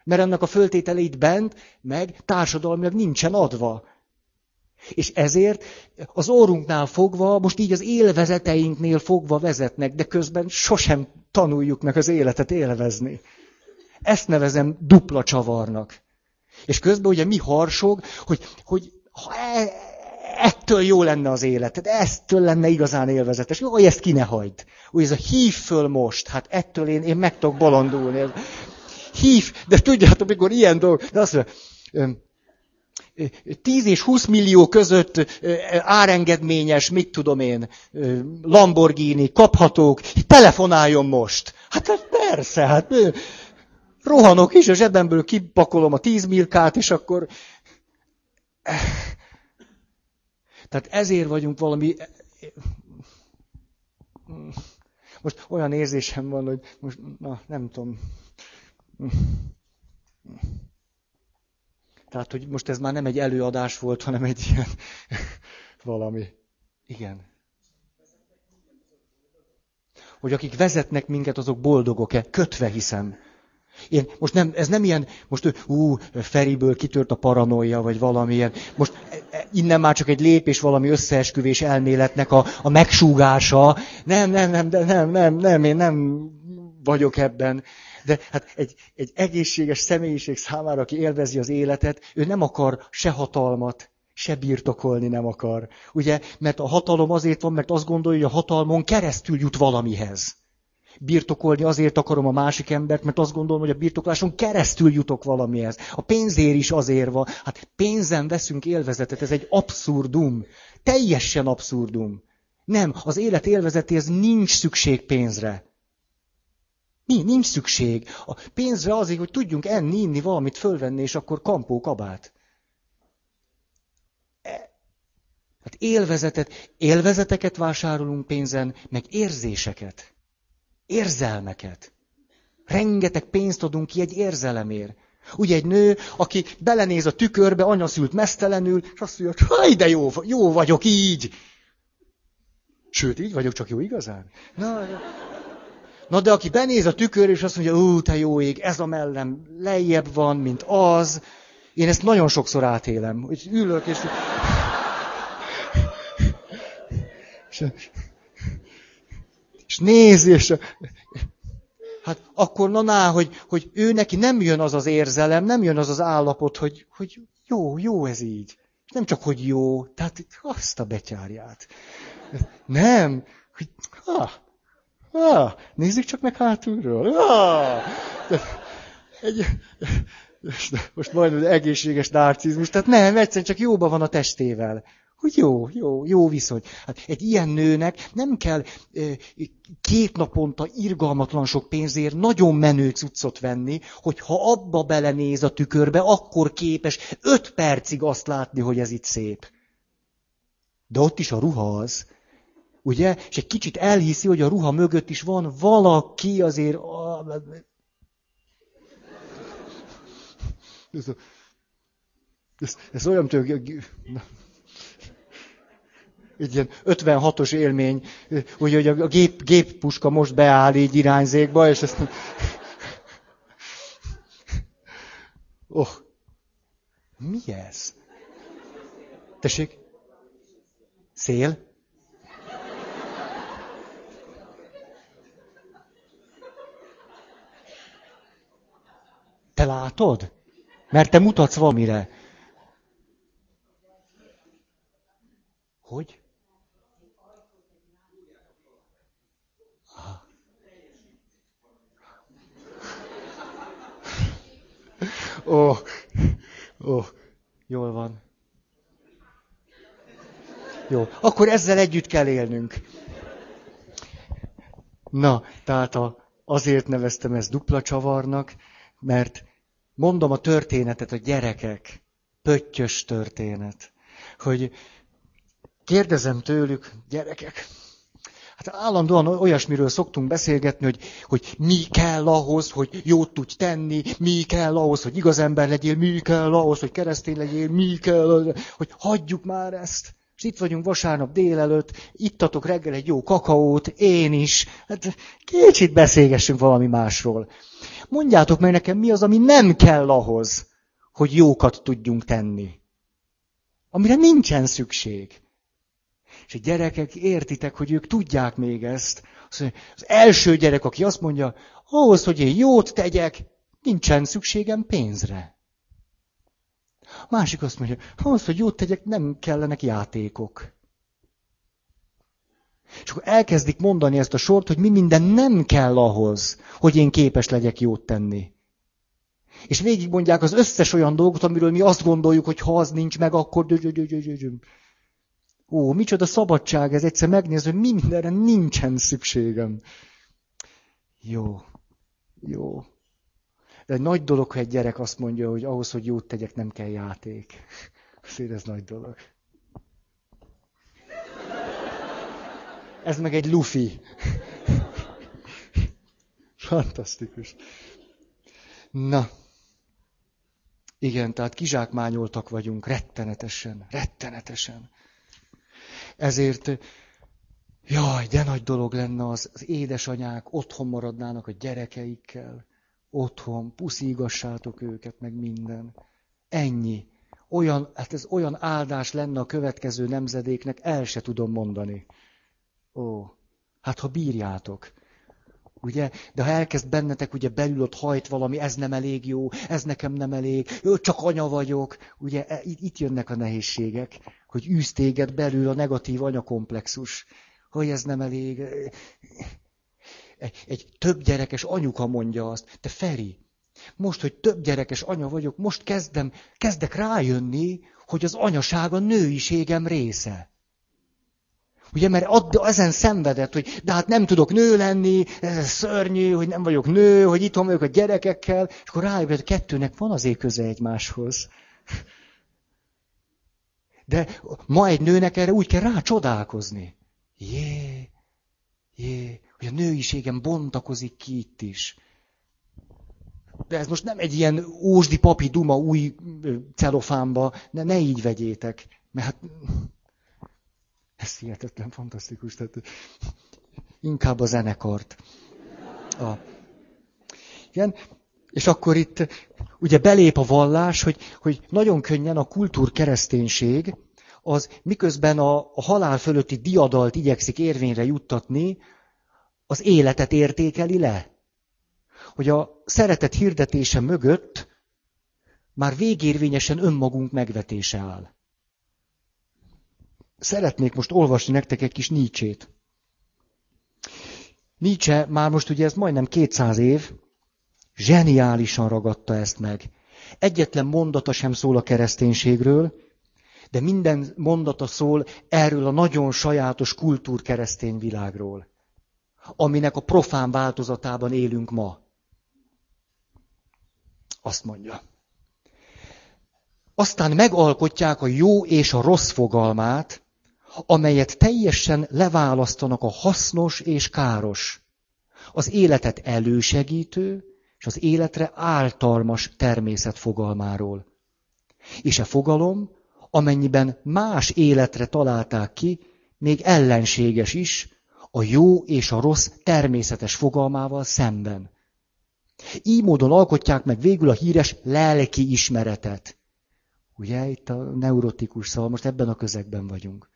Mert ennek a föltételeit bent, meg társadalmilag nincsen adva. És ezért az órunknál fogva, most így az élvezeteinknél fogva vezetnek, de közben sosem tanuljuk meg az életet élvezni. Ezt nevezem dupla csavarnak. És közben ugye mi harsog, hogy, hogy ha e, ettől jó lenne az életed, eztől lenne igazán élvezetes. Jó, hogy ezt ki ne hagyd. Úgy ez a hív föl most, hát ettől én, én meg tudok bolondulni. Hív, de tudjátok, mikor ilyen dolog, de azt mondja, 10 és 20 millió között árengedményes, mit tudom én, Lamborghini, kaphatók, telefonáljon most. Hát, hát persze, hát rohanok is, a zsebemből kipakolom a 10 milkát, és akkor... Tehát ezért vagyunk valami... Most olyan érzésem van, hogy most, na, nem tudom. Tehát, hogy most ez már nem egy előadás volt, hanem egy ilyen [LAUGHS] valami. Igen. Hogy akik vezetnek minket, azok boldogok-e? Kötve hiszem. Én, most nem, ez nem ilyen, most ú, Feriből kitört a paranoia, vagy valamilyen. Most e, e, innen már csak egy lépés valami összeesküvés elméletnek a, a megsúgása. Nem, nem, nem, de nem, nem, nem, én nem vagyok ebben. De hát egy, egy egészséges személyiség számára, aki élvezi az életet, ő nem akar se hatalmat, se birtokolni nem akar. Ugye, mert a hatalom azért van, mert azt gondolja, hogy a hatalmon keresztül jut valamihez. Birtokolni azért akarom a másik embert, mert azt gondolom, hogy a birtokláson keresztül jutok valamihez. A pénzért is azért van. Hát pénzen veszünk élvezetet, ez egy abszurdum. Teljesen abszurdum. Nem, az élet élvezetéhez nincs szükség pénzre. Mi? Nincs szükség. A pénzre azért, hogy tudjunk enni, inni, valamit fölvenni, és akkor kampó kabát. E, hát élvezetet, élvezeteket vásárolunk pénzen, meg érzéseket. Érzelmeket. Rengeteg pénzt adunk ki egy érzelemért. Ugye egy nő, aki belenéz a tükörbe, anya szült mesztelenül, és azt mondja, hogy de jó, jó vagyok így. Sőt, így vagyok, csak jó igazán. Na, Na de aki benéz a tükör, és azt mondja, ú, te jó ég, ez a mellem lejjebb van, mint az. Én ezt nagyon sokszor átélem, hogy ülök, és... és, és néz, és... Hát akkor na, ná, hogy, hogy ő neki nem jön az az érzelem, nem jön az az állapot, hogy, hogy jó, jó ez így. És nem csak, hogy jó, tehát azt a betyárját. Nem, hogy ha, Ah, nézzük csak meg hátulról. Ah, egy, most majdnem egészséges narcizmus, tehát nem, egyszerűen csak jóban van a testével. Hogy jó, jó, jó viszony. Hát egy ilyen nőnek nem kell két naponta irgalmatlan sok pénzért nagyon menő cuccot venni, hogy ha abba belenéz a tükörbe, akkor képes öt percig azt látni, hogy ez itt szép. De ott is a ruha az, Ugye? És egy kicsit elhiszi, hogy a ruha mögött is van valaki azért... Ez, ez, ez olyan, mint egy ilyen 56-os élmény, hogy, hogy a gép, géppuska most beáll így irányzékba, és ezt... Oh, mi ez? Tessék? Szél? Te látod? Mert te mutatsz valamire. Hogy? Ó, oh, ó, oh, jól van. Jó, akkor ezzel együtt kell élnünk. Na, tehát a, azért neveztem ezt dupla csavarnak, mert mondom a történetet a gyerekek, pöttyös történet, hogy kérdezem tőlük, gyerekek, hát állandóan olyasmiről szoktunk beszélgetni, hogy, hogy mi kell ahhoz, hogy jót tudj tenni, mi kell ahhoz, hogy igaz ember legyél, mi kell ahhoz, hogy keresztény legyél, mi kell, hogy hagyjuk már ezt. És itt vagyunk vasárnap délelőtt, ittatok reggel egy jó kakaót, én is. Hát kicsit beszélgessünk valami másról. Mondjátok meg nekem, mi az, ami nem kell ahhoz, hogy jókat tudjunk tenni. Amire nincsen szükség. És a gyerekek értitek, hogy ők tudják még ezt. Az első gyerek, aki azt mondja, ahhoz, hogy én jót tegyek, nincsen szükségem pénzre. Másik azt mondja, ahhoz, hogy jót tegyek, nem kellenek játékok. És akkor elkezdik mondani ezt a sort, hogy mi minden nem kell ahhoz, hogy én képes legyek jót tenni. És végigmondják az összes olyan dolgot, amiről mi azt gondoljuk, hogy ha az nincs meg, akkor... Ó, micsoda szabadság ez egyszer megnézni, hogy mi mindenre nincsen szükségem. Jó, jó. De egy nagy dolog, hogy egy gyerek azt mondja, hogy ahhoz, hogy jót tegyek, nem kell játék. [LAUGHS] Azért ez nagy dolog. Ez meg egy lufi. [LAUGHS] Fantasztikus. Na. Igen, tehát kizsákmányoltak vagyunk, rettenetesen, rettenetesen. Ezért, jaj, de nagy dolog lenne az, az édesanyák otthon maradnának a gyerekeikkel, otthon, puszígassátok őket, meg minden. Ennyi. Olyan, hát ez olyan áldás lenne a következő nemzedéknek, el se tudom mondani. Ó, hát ha bírjátok. Ugye? De ha elkezd bennetek ugye belül ott hajt valami, ez nem elég jó, ez nekem nem elég, csak anya vagyok, ugye e, itt jönnek a nehézségek, hogy űz belül a negatív anyakomplexus, hogy ez nem elég. Egy, több gyerekes anyuka mondja azt, te Feri, most, hogy több gyerekes anya vagyok, most kezdem, kezdek rájönni, hogy az anyaság a nőiségem része. Ugye, mert add, ezen szenvedett, hogy de hát nem tudok nő lenni, ez szörnyű, hogy nem vagyok nő, hogy itt vagyok a gyerekekkel, és akkor rájövök, hogy a kettőnek van azért köze egymáshoz. De ma egy nőnek erre úgy kell rá csodálkozni. Jé, jé, hogy a nőiségem bontakozik ki itt is. De ez most nem egy ilyen ósdi papi duma új celofánba, ne, ne így vegyétek. Mert hát [LAUGHS] ez hihetetlen, fantasztikus. Tehát inkább a zenekart. A... Igen, és akkor itt ugye belép a vallás, hogy, hogy nagyon könnyen a kultúrkereszténység az miközben a, a halál fölötti diadalt igyekszik érvényre juttatni, az életet értékeli le. Hogy a szeretet hirdetése mögött már végérvényesen önmagunk megvetése áll. Szeretnék most olvasni nektek egy kis Nietzsét. Nietzsche már most ugye ez majdnem 200 év, zseniálisan ragadta ezt meg. Egyetlen mondata sem szól a kereszténységről, de minden mondata szól erről a nagyon sajátos kultúrkeresztény világról, aminek a profán változatában élünk ma. Azt mondja. Aztán megalkotják a jó és a rossz fogalmát, amelyet teljesen leválasztanak a hasznos és káros, az életet elősegítő és az életre általmas természet fogalmáról. És a fogalom, amennyiben más életre találták ki, még ellenséges is, a jó és a rossz természetes fogalmával szemben. Így módon alkotják meg végül a híres lelki ismeretet. Ugye, itt a neurotikus szal, most ebben a közegben vagyunk.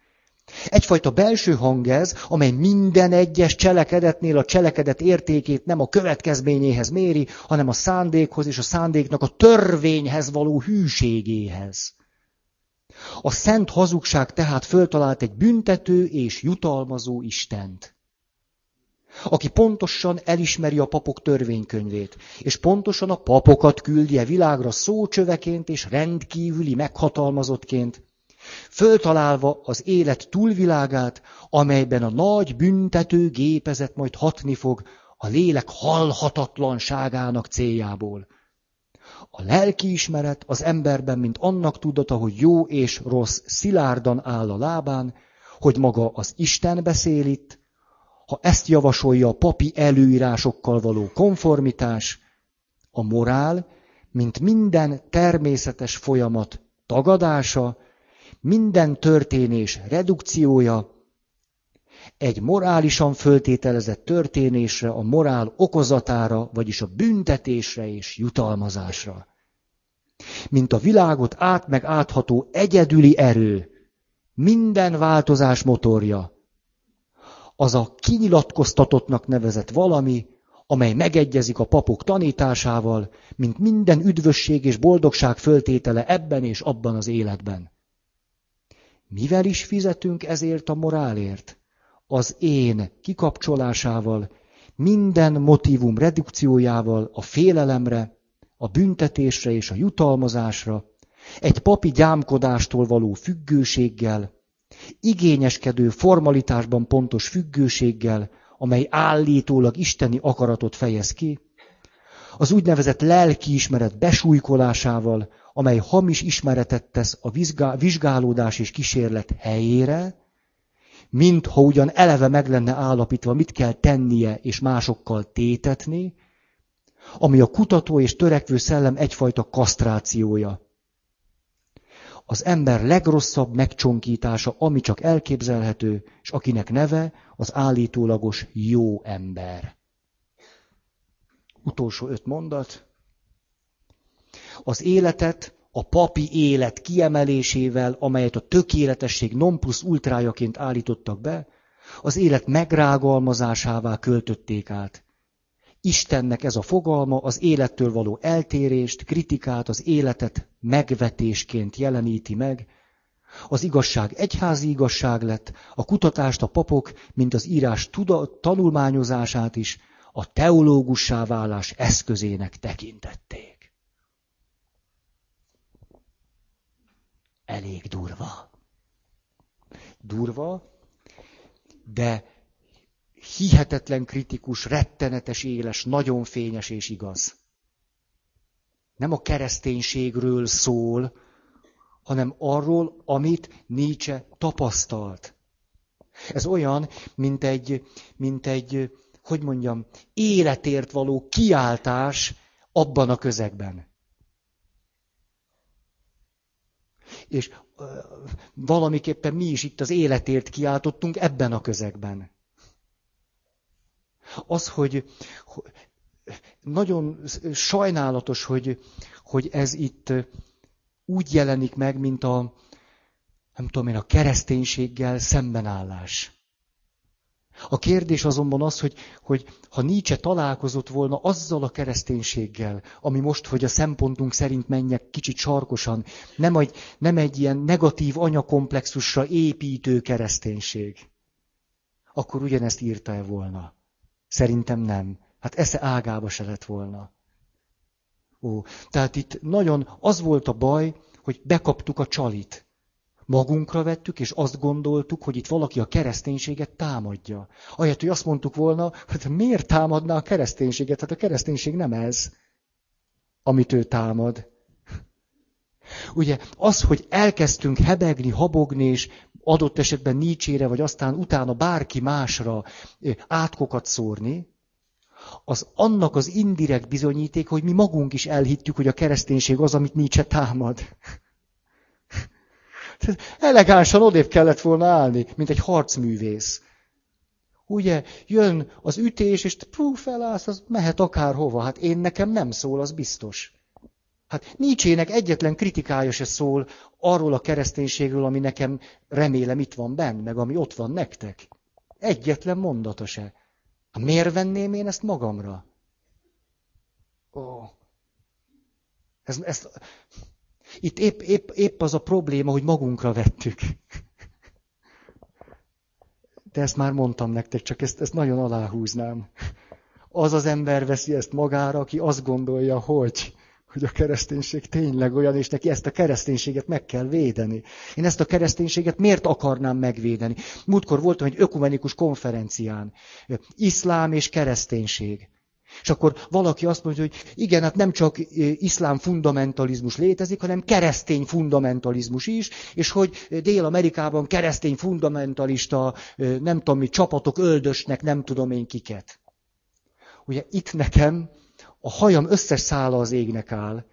Egyfajta belső hang ez, amely minden egyes cselekedetnél a cselekedet értékét nem a következményéhez méri, hanem a szándékhoz és a szándéknak a törvényhez való hűségéhez. A szent hazugság tehát föltalált egy büntető és jutalmazó Istent, aki pontosan elismeri a papok törvénykönyvét, és pontosan a papokat küldje világra szócsöveként és rendkívüli meghatalmazottként, föltalálva az élet túlvilágát, amelyben a nagy büntető gépezet majd hatni fog a lélek halhatatlanságának céljából. A lelkiismeret az emberben, mint annak tudata, hogy jó és rossz szilárdan áll a lábán, hogy maga az Isten beszél itt, ha ezt javasolja a papi előírásokkal való konformitás, a morál, mint minden természetes folyamat tagadása, minden történés redukciója, egy morálisan föltételezett történésre, a morál okozatára, vagyis a büntetésre és jutalmazásra. Mint a világot át meg átható egyedüli erő, minden változás motorja, az a kinyilatkoztatottnak nevezett valami, amely megegyezik a papok tanításával, mint minden üdvösség és boldogság föltétele ebben és abban az életben. Mivel is fizetünk ezért a morálért? Az én kikapcsolásával, minden motivum redukciójával a félelemre, a büntetésre és a jutalmazásra, egy papi gyámkodástól való függőséggel, igényeskedő formalitásban pontos függőséggel, amely állítólag isteni akaratot fejez ki, az úgynevezett lelkiismeret besújkolásával, amely hamis ismeretet tesz a vizsgálódás és kísérlet helyére, mintha ugyan eleve meg lenne állapítva, mit kell tennie és másokkal tétetni, ami a kutató és törekvő szellem egyfajta kasztrációja. Az ember legrosszabb megcsonkítása, ami csak elképzelhető, és akinek neve az állítólagos jó ember. Utolsó öt mondat. Az életet a papi élet kiemelésével, amelyet a tökéletesség non plus ultrájaként állítottak be, az élet megrágalmazásává költötték át. Istennek ez a fogalma az élettől való eltérést, kritikát, az életet megvetésként jeleníti meg. Az igazság egyházi igazság lett, a kutatást a papok, mint az írás tuda, tanulmányozását is a teológussá válás eszközének tekintették. Elég durva. Durva, de hihetetlen kritikus, rettenetes, éles, nagyon fényes és igaz. Nem a kereszténységről szól, hanem arról, amit Nietzsche tapasztalt. Ez olyan, mint egy, mint egy, hogy mondjam, életért való kiáltás abban a közegben. És valamiképpen mi is itt az életért kiáltottunk ebben a közegben. Az, hogy nagyon sajnálatos, hogy, hogy ez itt úgy jelenik meg, mint a, nem tudom én, a kereszténységgel szembenállás. A kérdés azonban az, hogy, hogy ha Nietzsche találkozott volna azzal a kereszténységgel, ami most, hogy a szempontunk szerint menjek kicsit sarkosan, nem egy, nem egy ilyen negatív anyakomplexusra építő kereszténység, akkor ugyanezt írta-e volna? Szerintem nem. Hát esze ágába se lett volna. Ó, tehát itt nagyon az volt a baj, hogy bekaptuk a csalit. Magunkra vettük, és azt gondoltuk, hogy itt valaki a kereszténységet támadja. Ahelyett, hogy azt mondtuk volna, hogy miért támadná a kereszténységet? Hát a kereszténység nem ez, amit ő támad. Ugye az, hogy elkezdtünk hebegni, habogni, és adott esetben Nietzsére, vagy aztán utána bárki másra átkokat szórni, az annak az indirekt bizonyíték, hogy mi magunk is elhittük, hogy a kereszténység az, amit Nietzsche támad. Elegánsan odébb kellett volna állni, mint egy harcművész. Ugye, jön az ütés, és pú, felállsz, az mehet akárhova. Hát én nekem nem szól, az biztos. Hát Nietzsének egyetlen kritikája se szól arról a kereszténységről, ami nekem remélem itt van benn, meg ami ott van nektek. Egyetlen mondata se. Hát miért venném én ezt magamra? Ó. Ez, ez, itt épp, épp, épp az a probléma, hogy magunkra vettük. De ezt már mondtam nektek, csak ezt, ezt nagyon aláhúznám. Az az ember veszi ezt magára, aki azt gondolja, hogy hogy a kereszténység tényleg olyan, és neki ezt a kereszténységet meg kell védeni. Én ezt a kereszténységet miért akarnám megvédeni? Múltkor voltam egy ökumenikus konferencián. Iszlám és kereszténység. És akkor valaki azt mondja, hogy igen, hát nem csak iszlám fundamentalizmus létezik, hanem keresztény fundamentalizmus is, és hogy Dél-Amerikában keresztény fundamentalista, nem tudom mi, csapatok öldösnek, nem tudom én kiket. Ugye itt nekem a hajam összes szála az égnek áll.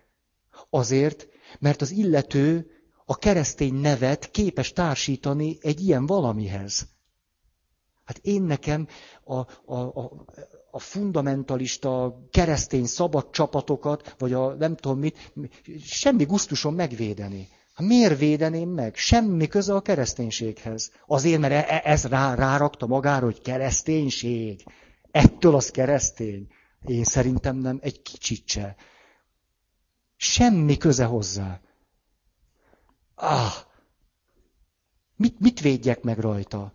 Azért, mert az illető a keresztény nevet képes társítani egy ilyen valamihez. Hát én nekem a, a, a, a fundamentalista keresztény szabad csapatokat, vagy a nem tudom mit, semmi gusztusom megvédeni. Hát miért védeném meg? Semmi köze a kereszténységhez. Azért, mert e, ez rá, rárakta magára, hogy kereszténység. Ettől az keresztény. Én szerintem nem, egy kicsit se. Semmi köze hozzá. Ah! Mit, mit védjek meg rajta?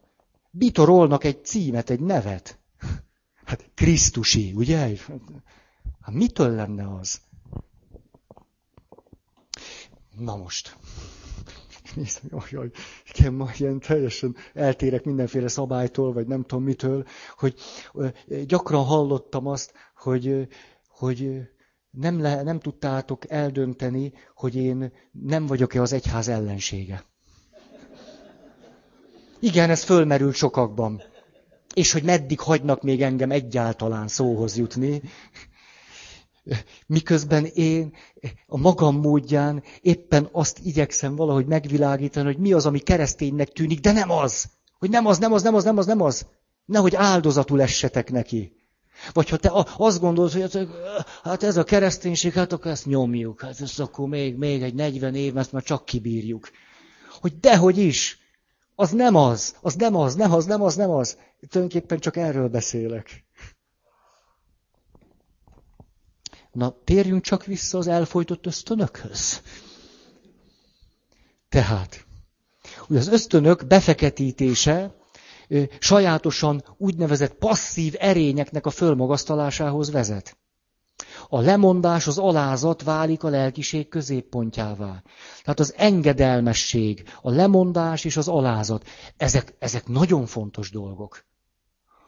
Bitorolnak egy címet, egy nevet. Hát Krisztusi, ugye? Hát mitől lenne az? Na most. Nézd, jaj, jaj, igen, ma ilyen teljesen eltérek mindenféle szabálytól, vagy nem tudom mitől, hogy gyakran hallottam azt, hogy, hogy nem, le, nem tudtátok eldönteni, hogy én nem vagyok-e az egyház ellensége. Igen, ez fölmerült sokakban. És hogy meddig hagynak még engem egyáltalán szóhoz jutni. Miközben én a magam módján éppen azt igyekszem valahogy megvilágítani, hogy mi az, ami kereszténynek tűnik, de nem az. Hogy nem az, nem az, nem az, nem az, nem az. Nehogy áldozatul essetek neki. Vagy ha te azt gondolod, hogy hát ez a kereszténység, hát akkor ezt nyomjuk, hát ezt akkor még, még egy 40 év, ezt már csak kibírjuk. Hogy dehogy is, az nem az, az nem az, nem az, nem az, nem az. Tulajdonképpen csak erről beszélek. Na, térjünk csak vissza az elfolytott ösztönökhöz. Tehát, ugye az ösztönök befeketítése sajátosan úgynevezett passzív erényeknek a fölmagasztalásához vezet. A lemondás, az alázat válik a lelkiség középpontjává. Tehát az engedelmesség, a lemondás és az alázat, ezek, ezek nagyon fontos dolgok.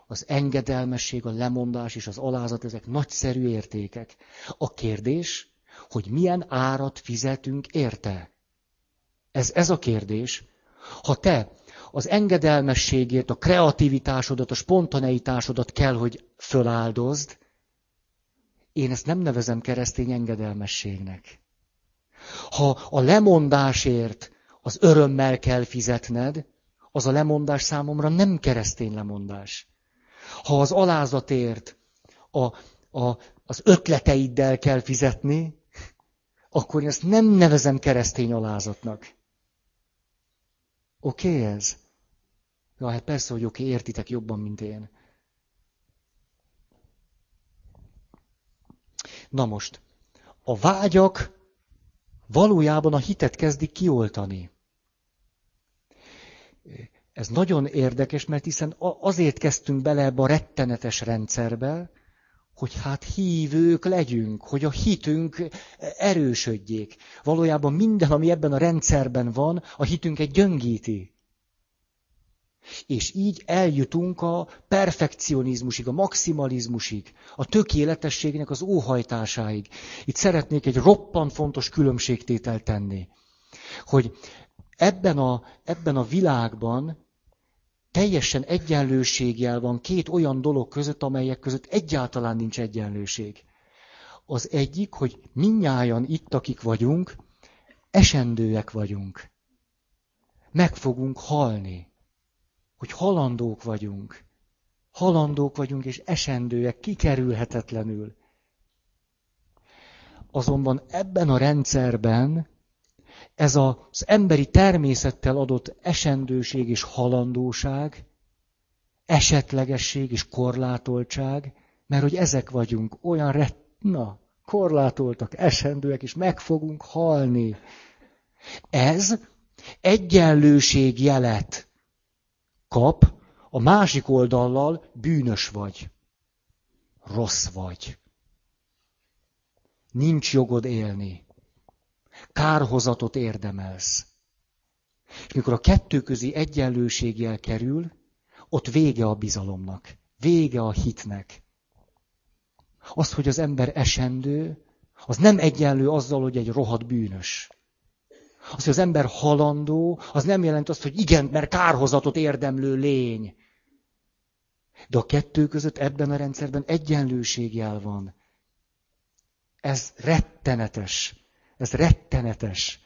Az engedelmesség, a lemondás és az alázat, ezek nagyszerű értékek. A kérdés, hogy milyen árat fizetünk érte. Ez, ez a kérdés. Ha te az engedelmességért, a kreativitásodat, a spontaneitásodat kell, hogy föláldozd, én ezt nem nevezem keresztény engedelmességnek. Ha a lemondásért az örömmel kell fizetned, az a lemondás számomra nem keresztény lemondás. Ha az alázatért a, a, az ötleteiddel kell fizetni, akkor én ezt nem nevezem keresztény alázatnak. Oké okay, ez? Ja, hát persze, hogy oké, okay, értitek jobban, mint én. Na most, a vágyak valójában a hitet kezdik kioltani. Ez nagyon érdekes, mert hiszen azért kezdtünk bele ebbe a rettenetes rendszerbe, hogy hát hívők legyünk, hogy a hitünk erősödjék. Valójában minden, ami ebben a rendszerben van, a hitünket gyöngíti. És így eljutunk a perfekcionizmusig, a maximalizmusig, a tökéletességnek az óhajtásáig. Itt szeretnék egy roppant fontos különbségtételt tenni, hogy ebben a, ebben a világban teljesen egyenlőségjel van két olyan dolog között, amelyek között egyáltalán nincs egyenlőség. Az egyik, hogy minnyáján itt, akik vagyunk, esendőek vagyunk. Meg fogunk halni hogy halandók vagyunk. Halandók vagyunk és esendőek, kikerülhetetlenül. Azonban ebben a rendszerben ez az emberi természettel adott esendőség és halandóság, esetlegesség és korlátoltság, mert hogy ezek vagyunk, olyan retna, korlátoltak, esendőek, és meg fogunk halni. Ez egyenlőség jelet kap, a másik oldallal bűnös vagy. Rossz vagy. Nincs jogod élni. Kárhozatot érdemelsz. És mikor a kettő közi egyenlőségjel kerül, ott vége a bizalomnak, vége a hitnek. Az, hogy az ember esendő, az nem egyenlő azzal, hogy egy rohadt bűnös. Az, hogy az ember halandó, az nem jelent azt, hogy igen, mert kárhozatot érdemlő lény. De a kettő között ebben a rendszerben egyenlőségjel van. Ez rettenetes. Ez rettenetes.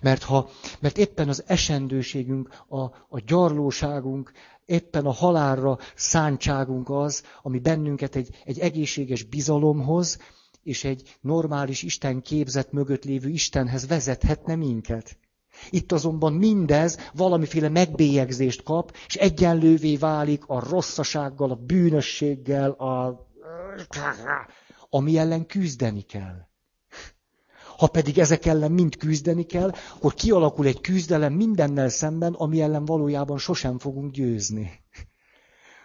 Mert, ha, mert éppen az esendőségünk, a, a gyarlóságunk, éppen a halálra szántságunk az, ami bennünket egy, egy egészséges bizalomhoz, és egy normális Isten képzet mögött lévő Istenhez vezethetne minket. Itt azonban mindez valamiféle megbélyegzést kap, és egyenlővé válik a rosszasággal, a bűnösséggel, a ami ellen küzdeni kell. Ha pedig ezek ellen mind küzdeni kell, akkor kialakul egy küzdelem mindennel szemben, ami ellen valójában sosem fogunk győzni.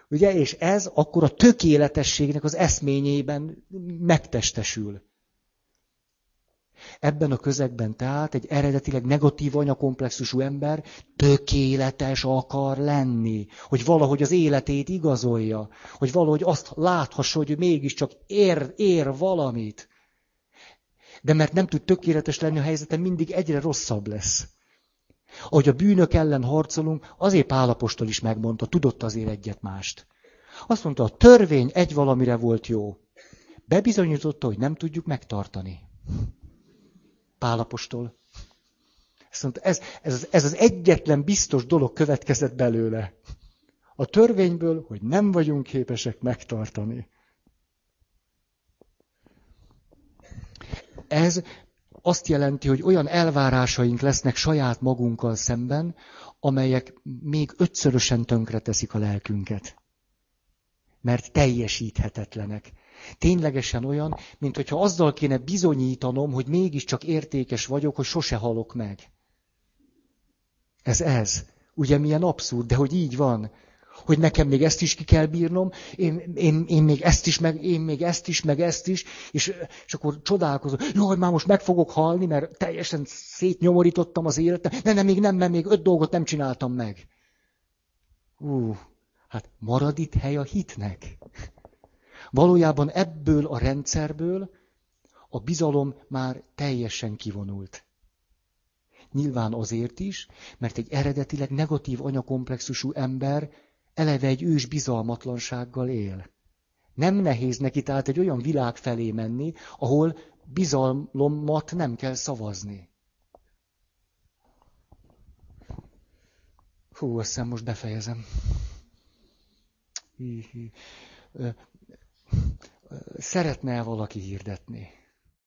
Ugye? És ez akkor a tökéletességnek az eszményében megtestesül. Ebben a közegben tehát egy eredetileg negatív anyakomplexusú ember tökéletes akar lenni, hogy valahogy az életét igazolja, hogy valahogy azt láthassa, hogy mégiscsak ér, ér valamit. De mert nem tud tökéletes lenni a helyzete, mindig egyre rosszabb lesz. Ahogy a bűnök ellen harcolunk, azért Pálapostól is megmondta, tudott azért egyet mást. Azt mondta, a törvény egy valamire volt jó. Bebizonyította, hogy nem tudjuk megtartani. Pálapostól. Azt mondta, ez, ez, ez az egyetlen biztos dolog következett belőle. A törvényből, hogy nem vagyunk képesek megtartani. Ez azt jelenti, hogy olyan elvárásaink lesznek saját magunkkal szemben, amelyek még ötszörösen tönkreteszik a lelkünket. Mert teljesíthetetlenek. Ténylegesen olyan, mint hogyha azzal kéne bizonyítanom, hogy mégiscsak értékes vagyok, hogy sose halok meg. Ez ez. Ugye milyen abszurd, de hogy így van. Hogy nekem még ezt is ki kell bírnom, én, én, én még ezt is, meg én még ezt is, meg ezt is, és, és akkor csodálkozom, jó, hogy már most meg fogok halni, mert teljesen szétnyomorítottam az életet. Nem, nem, még nem, mert még öt dolgot nem csináltam meg. Ú, hát marad itt hely a hitnek. Valójában ebből a rendszerből a bizalom már teljesen kivonult. Nyilván azért is, mert egy eredetileg negatív anyakomplexusú ember eleve egy ős bizalmatlansággal él. Nem nehéz neki tehát egy olyan világ felé menni, ahol bizalmat nem kell szavazni. Hú, azt hiszem most befejezem. Szeretne valaki hirdetni?